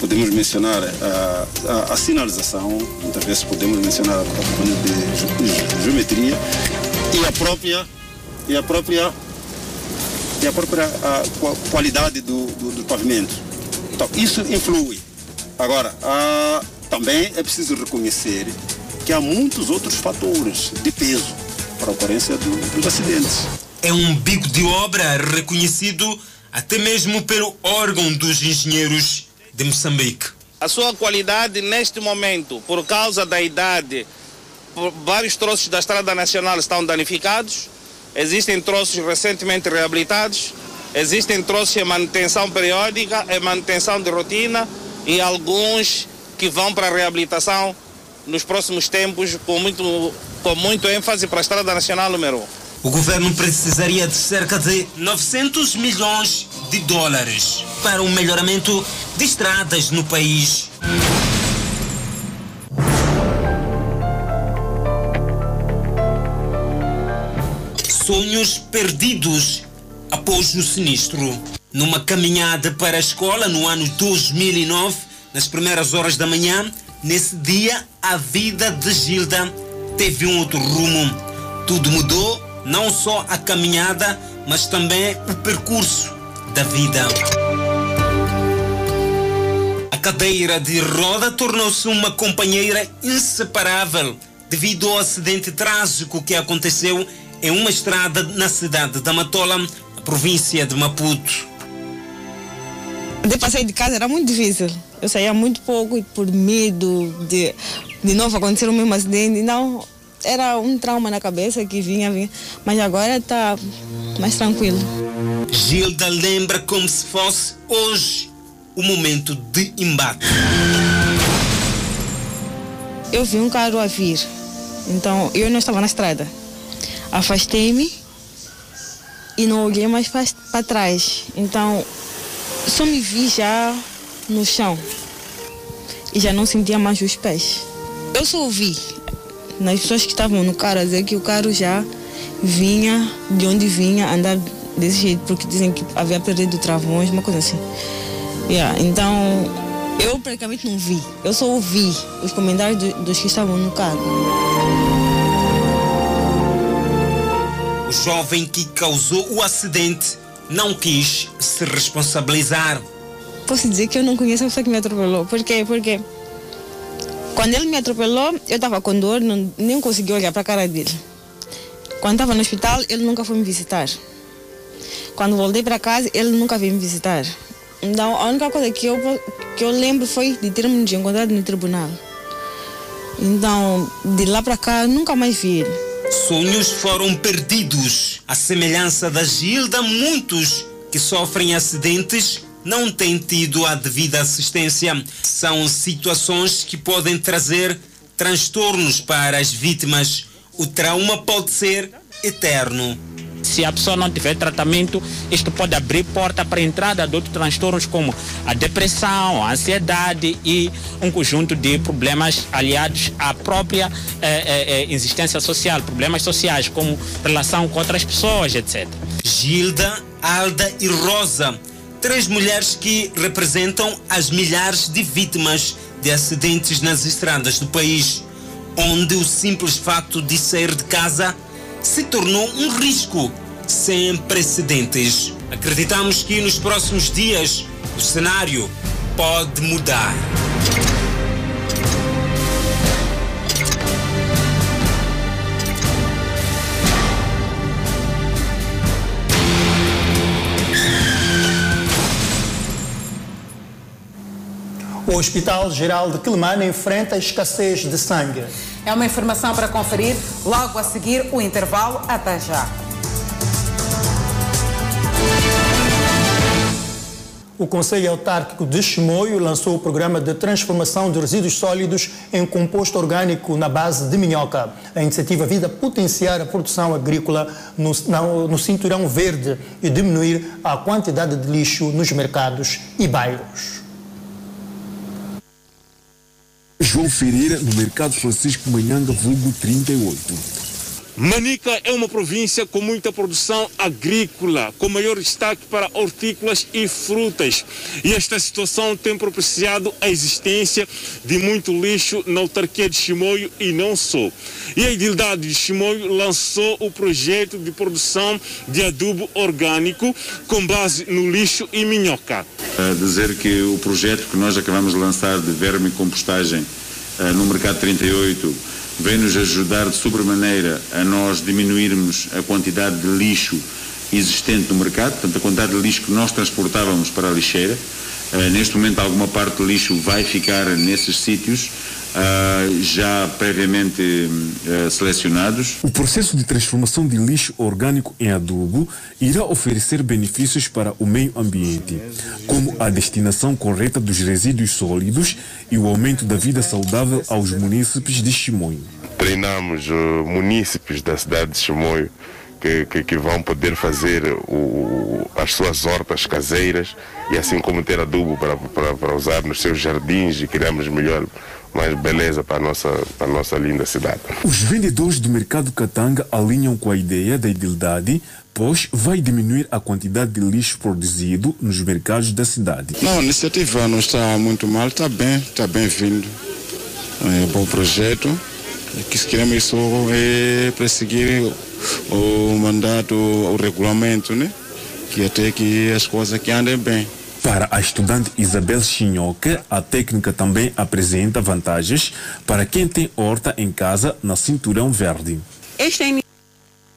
podemos mencionar a, a, sinalização, muitas vezes podemos mencionar a componente de geometria e a própria e a própria e a própria qualidade do, do, do, pavimento. Então, isso influi. Agora, também é preciso reconhecer que há muitos outros fatores de peso para a ocorrência do, dos acidentes. É um bico de obra reconhecido até mesmo pelo órgão dos engenheiros de Moçambique. A sua qualidade neste momento, por causa da idade, vários troços da Estrada Nacional estão danificados, existem troços recentemente reabilitados, existem troços em manutenção periódica, em manutenção de rotina e alguns que vão para a reabilitação nos próximos tempos com muito, com muito ênfase para a Estrada Nacional número 1. O governo precisaria de cerca de 900 milhões de dólares para o melhoramento de estradas no país. Sonhos perdidos após o sinistro. Numa caminhada para a escola no ano 2009, nas primeiras horas da manhã, nesse dia a vida de Gilda teve um outro rumo. Tudo mudou não só a caminhada, mas também o percurso da vida. A cadeira de roda tornou-se uma companheira inseparável devido ao acidente trágico que aconteceu em uma estrada na cidade da Matola, província de Maputo. De passeio de casa era muito difícil. Eu saía muito pouco por medo de de novo acontecer o mesmo acidente. Não, era um trauma na cabeça que vinha, vinha. Mas agora está mais tranquilo. Gilda lembra como se fosse hoje o momento de embate. Eu vi um carro a vir, então eu não estava na estrada. Afastei-me e não olhei mais para trás. Então só me vi já no chão e já não sentia mais os pés. Eu só ouvi nas pessoas que estavam no carro a dizer que o carro já vinha de onde vinha andar desse jeito, porque dizem que havia perdido travões, uma coisa assim. Yeah, então, eu praticamente não vi, eu só ouvi os comentários do, dos que estavam no carro. O jovem que causou o acidente não quis se responsabilizar. Posso dizer que eu não conheço a pessoa que me atropelou. Por quê? Porque quando ele me atropelou, eu estava com dor, não, nem consegui olhar para a cara dele. Quando estava no hospital, ele nunca foi me visitar. Quando voltei para casa, ele nunca veio me visitar. Então, a única coisa que eu, que eu lembro foi de termos encontrado no tribunal. Então, de lá para cá, nunca mais vi ele. Sonhos foram perdidos. A semelhança da Gilda, muitos que sofrem acidentes não têm tido a devida assistência. São situações que podem trazer transtornos para as vítimas. O trauma pode ser eterno. Se a pessoa não tiver tratamento, isto pode abrir porta para a entrada de outros transtornos como a depressão, a ansiedade e um conjunto de problemas aliados à própria eh, eh, eh existência social, problemas sociais como relação com outras pessoas, etc. Gilda, Alda e Rosa Três mulheres que representam as milhares de vítimas de acidentes nas estradas do país, onde o simples facto de sair de casa se tornou um risco sem precedentes. Acreditamos que nos próximos dias o cenário pode mudar. O Hospital Geral de Quelimane enfrenta escassez de sangue. É uma informação para conferir logo a seguir o intervalo. Até já. O Conselho Autárquico de Chimoio lançou o programa de transformação de resíduos sólidos em composto orgânico na base de minhoca. A iniciativa visa potenciar a produção agrícola no, no, no cinturão verde e diminuir a quantidade de lixo nos mercados e bairros. João Ferreira, no mercado Francisco Manhanga, vulgo 38. Manica é uma província com muita produção agrícola, com maior destaque para hortícolas e frutas. E esta situação tem propiciado a existência de muito lixo na autarquia de Chimoio e não só. E a Idildade de Chimoio lançou o projeto de produção de adubo orgânico com base no lixo e minhoca. Dizer que o projeto que nós acabamos de lançar de verme e compostagem no Mercado 38 vem nos ajudar de sobremaneira a nós diminuirmos a quantidade de lixo existente no mercado, portanto a quantidade de lixo que nós transportávamos para a lixeira. Uh, neste momento alguma parte do lixo vai ficar nesses sítios uh, já previamente uh, selecionados. O processo de transformação de lixo orgânico em adubo irá oferecer benefícios para o meio ambiente, como a destinação correta dos resíduos sólidos e o aumento da vida saudável aos munícipes de Chimoio. Treinamos uh, munícipes da cidade de Chimoio que, que, que, vão poder fazer o, as suas hortas caseiras e assim como ter adubo para, para, para usar nos seus jardins e criarmos melhor mais beleza para a nossa, para a nossa linda cidade. Os vendedores do mercado Katanga alinham com a ideia da idilidade, pois vai diminuir a quantidade de lixo produzido nos mercados da cidade. Não, a iniciativa não está muito mal, está bem, está bem-vindo. É um bom projeto. O que queremos isso é perseguir o mandato, o regulamento, né? Que até que as coisas que andem bem. Para a estudante Isabel Chinhoque, a técnica também apresenta vantagens para quem tem horta em casa na cinturão verde. Esta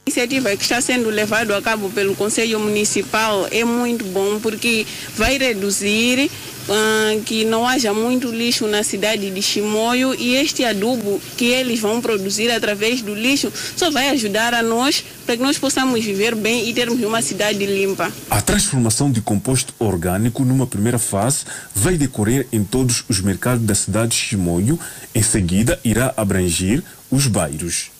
iniciativa que está sendo levada a cabo pelo Conselho Municipal é muito bom porque vai reduzir uh, que não haja muito lixo na cidade de Chimoio e este adubo que eles vão produzir através do lixo só vai ajudar a nós para que nós possamos viver bem e termos uma cidade limpa. A transformação de composto orgânico numa primeira fase vai decorrer em todos os mercados da cidade de Chimoio. Em seguida, irá abranger os bairros.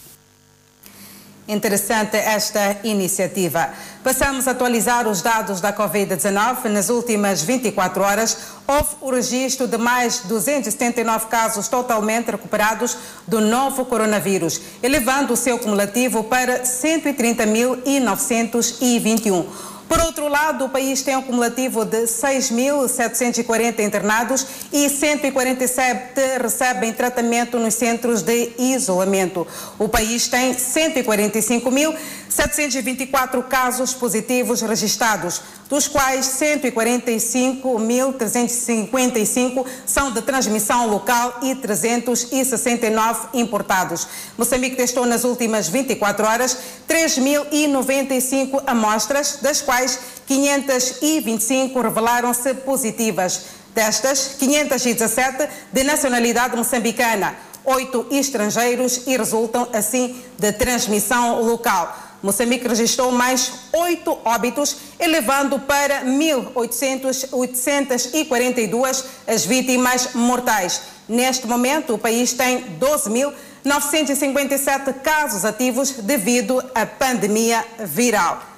Interessante esta iniciativa. Passamos a atualizar os dados da Covid-19. Nas últimas 24 horas, houve o registro de mais 279 casos totalmente recuperados do novo coronavírus, elevando o seu cumulativo para 130.921. Por outro lado, o país tem um cumulativo de 6.740 internados e 147 recebem tratamento nos centros de isolamento. O país tem 145.724 casos positivos registrados, dos quais 145.355 são de transmissão local e 369 importados. Moçambique testou nas últimas 24 horas 3.095 amostras, das quais 525 revelaram-se positivas. Destas, 517 de nacionalidade moçambicana, oito estrangeiros e resultam assim de transmissão local. Moçambique registrou mais oito óbitos, elevando para 1.842 as vítimas mortais. Neste momento, o país tem 12.957 casos ativos devido à pandemia viral.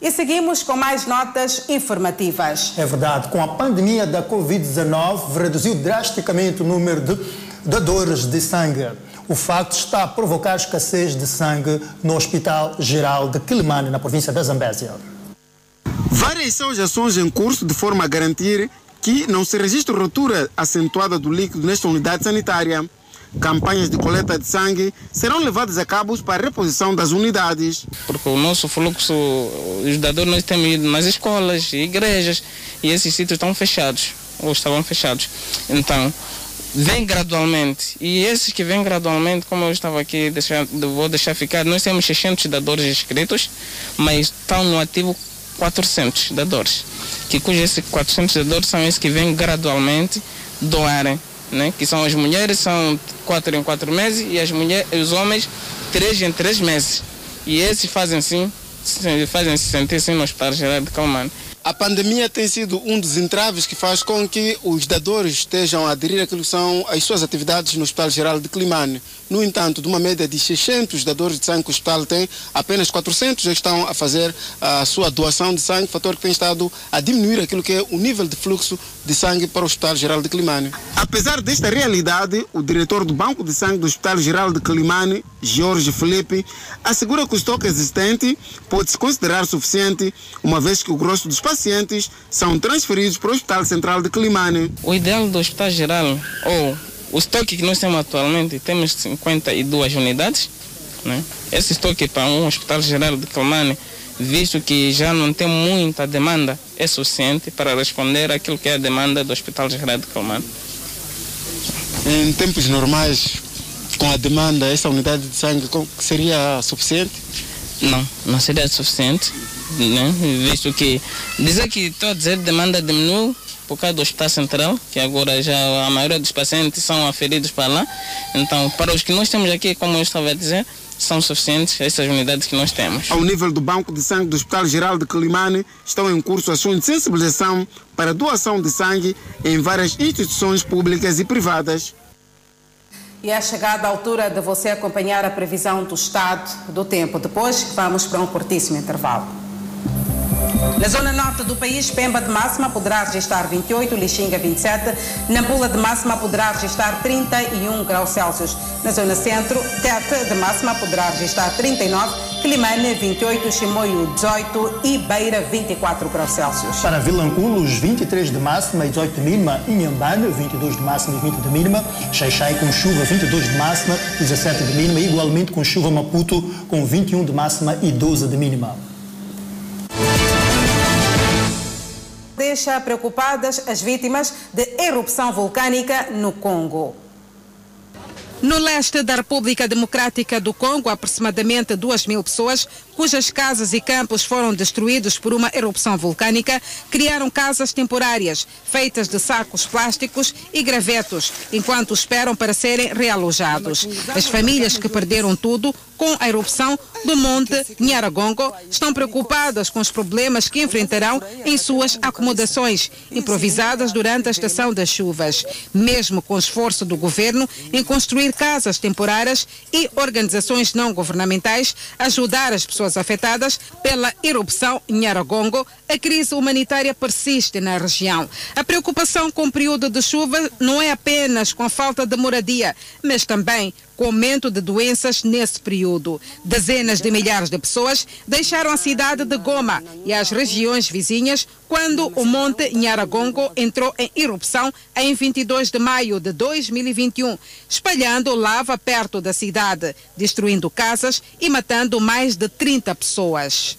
E seguimos com mais notas informativas. É verdade, com a pandemia da Covid-19 reduziu drasticamente o número de dadores de sangue. O facto está a provocar escassez de sangue no Hospital Geral de Quilimane, na província da Zambésia. Várias são as ações em curso de forma a garantir que não se registre ruptura acentuada do líquido nesta unidade sanitária. Campanhas de coleta de sangue serão levadas a cabo para a reposição das unidades. Porque o nosso fluxo, os dadores nós temos ido nas escolas, igrejas, e esses sítios estão fechados, ou estavam fechados. Então, vem gradualmente. E esses que vêm gradualmente, como eu estava aqui, vou deixar ficar, nós temos 600 dadores inscritos, mas estão no ativo 400 dadores. Que cujos esses 400 dadores são esses que vêm gradualmente doarem né? que são as mulheres, são quatro em quatro meses, e as mulheres, os homens, três em três meses. E esses fazem sim, fazem se sentir sim no Hospital Geral de Calmane. A pandemia tem sido um dos entraves que faz com que os dadores estejam a aderir àquilo que são as suas atividades no Hospital Geral de Climane. No entanto, de uma média de 600 dadores de sangue que o hospital tem, apenas 400 já estão a fazer a sua doação de sangue, fator que tem estado a diminuir aquilo que é o nível de fluxo de sangue para o Hospital Geral de Climane. Apesar desta realidade, o diretor do Banco de Sangue do Hospital Geral de Climane, Jorge Felipe, assegura que o estoque existente pode se considerar suficiente, uma vez que o grosso dos pacientes são transferidos para o Hospital Central de Climane. O ideal do Hospital Geral, ou o estoque que nós temos atualmente, temos 52 unidades. Né? Esse estoque para um Hospital Geral de Climane, visto que já não tem muita demanda, é suficiente para responder àquilo que é a demanda do Hospital Geral de Climane. Em tempos normais, com a demanda, essa unidade de sangue seria suficiente? Não, não seria suficiente, né? visto que dizer que estou a dizer demanda diminuiu por causa do Hospital Central, que agora já a maioria dos pacientes são aferidos para lá. Então, para os que nós temos aqui, como eu estava a dizer, são suficientes essas unidades que nós temos. Ao nível do Banco de Sangue do Hospital Geral de Climane, estão em curso ações de sensibilização para doação de sangue em várias instituições públicas e privadas. E é chegada a altura de você acompanhar a previsão do estado do tempo. Depois vamos para um curtíssimo intervalo. Na zona norte do país, Pemba de máxima poderá registrar 28, Lixinga 27, Nampula de máxima poderá registrar 31 graus Celsius. Na zona centro, Tete de máxima poderá registrar 39, Climane 28, Chimoio 18 e Beira 24 graus Celsius. Para Vilanculos, 23 de máxima e 18 de mínima, Inhambane 22 de máxima e 20 de mínima, Xaixai com chuva 22 de máxima, 17 de mínima, igualmente com chuva Maputo com 21 de máxima e 12 de mínima. Deixa preocupadas as vítimas de erupção vulcânica no Congo. No leste da República Democrática do Congo, aproximadamente 2 mil pessoas, cujas casas e campos foram destruídos por uma erupção vulcânica, criaram casas temporárias, feitas de sacos plásticos e gravetos, enquanto esperam para serem realojados. As famílias que perderam tudo com a erupção do Monte Nyaragongo estão preocupadas com os problemas que enfrentarão em suas acomodações, improvisadas durante a estação das chuvas, mesmo com o esforço do governo em construir casas temporárias e organizações não governamentais ajudar as pessoas afetadas pela erupção Nyaragongo, a crise humanitária persiste na região. A preocupação com o período de chuva não é apenas com a falta de moradia, mas também com aumento de doenças nesse período. Dezenas de milhares de pessoas deixaram a cidade de Goma e as regiões vizinhas quando o Monte Nyaragongo entrou em erupção em 22 de maio de 2021, espalhando lava perto da cidade, destruindo casas e matando mais de 30 pessoas.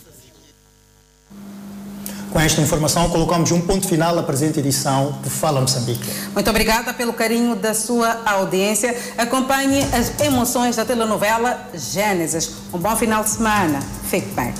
Com esta informação, colocamos um ponto final à presente edição do Fala Moçambique. Muito obrigada pelo carinho da sua audiência. Acompanhe as emoções da telenovela Gênesis. Um bom final de semana. Fique bem.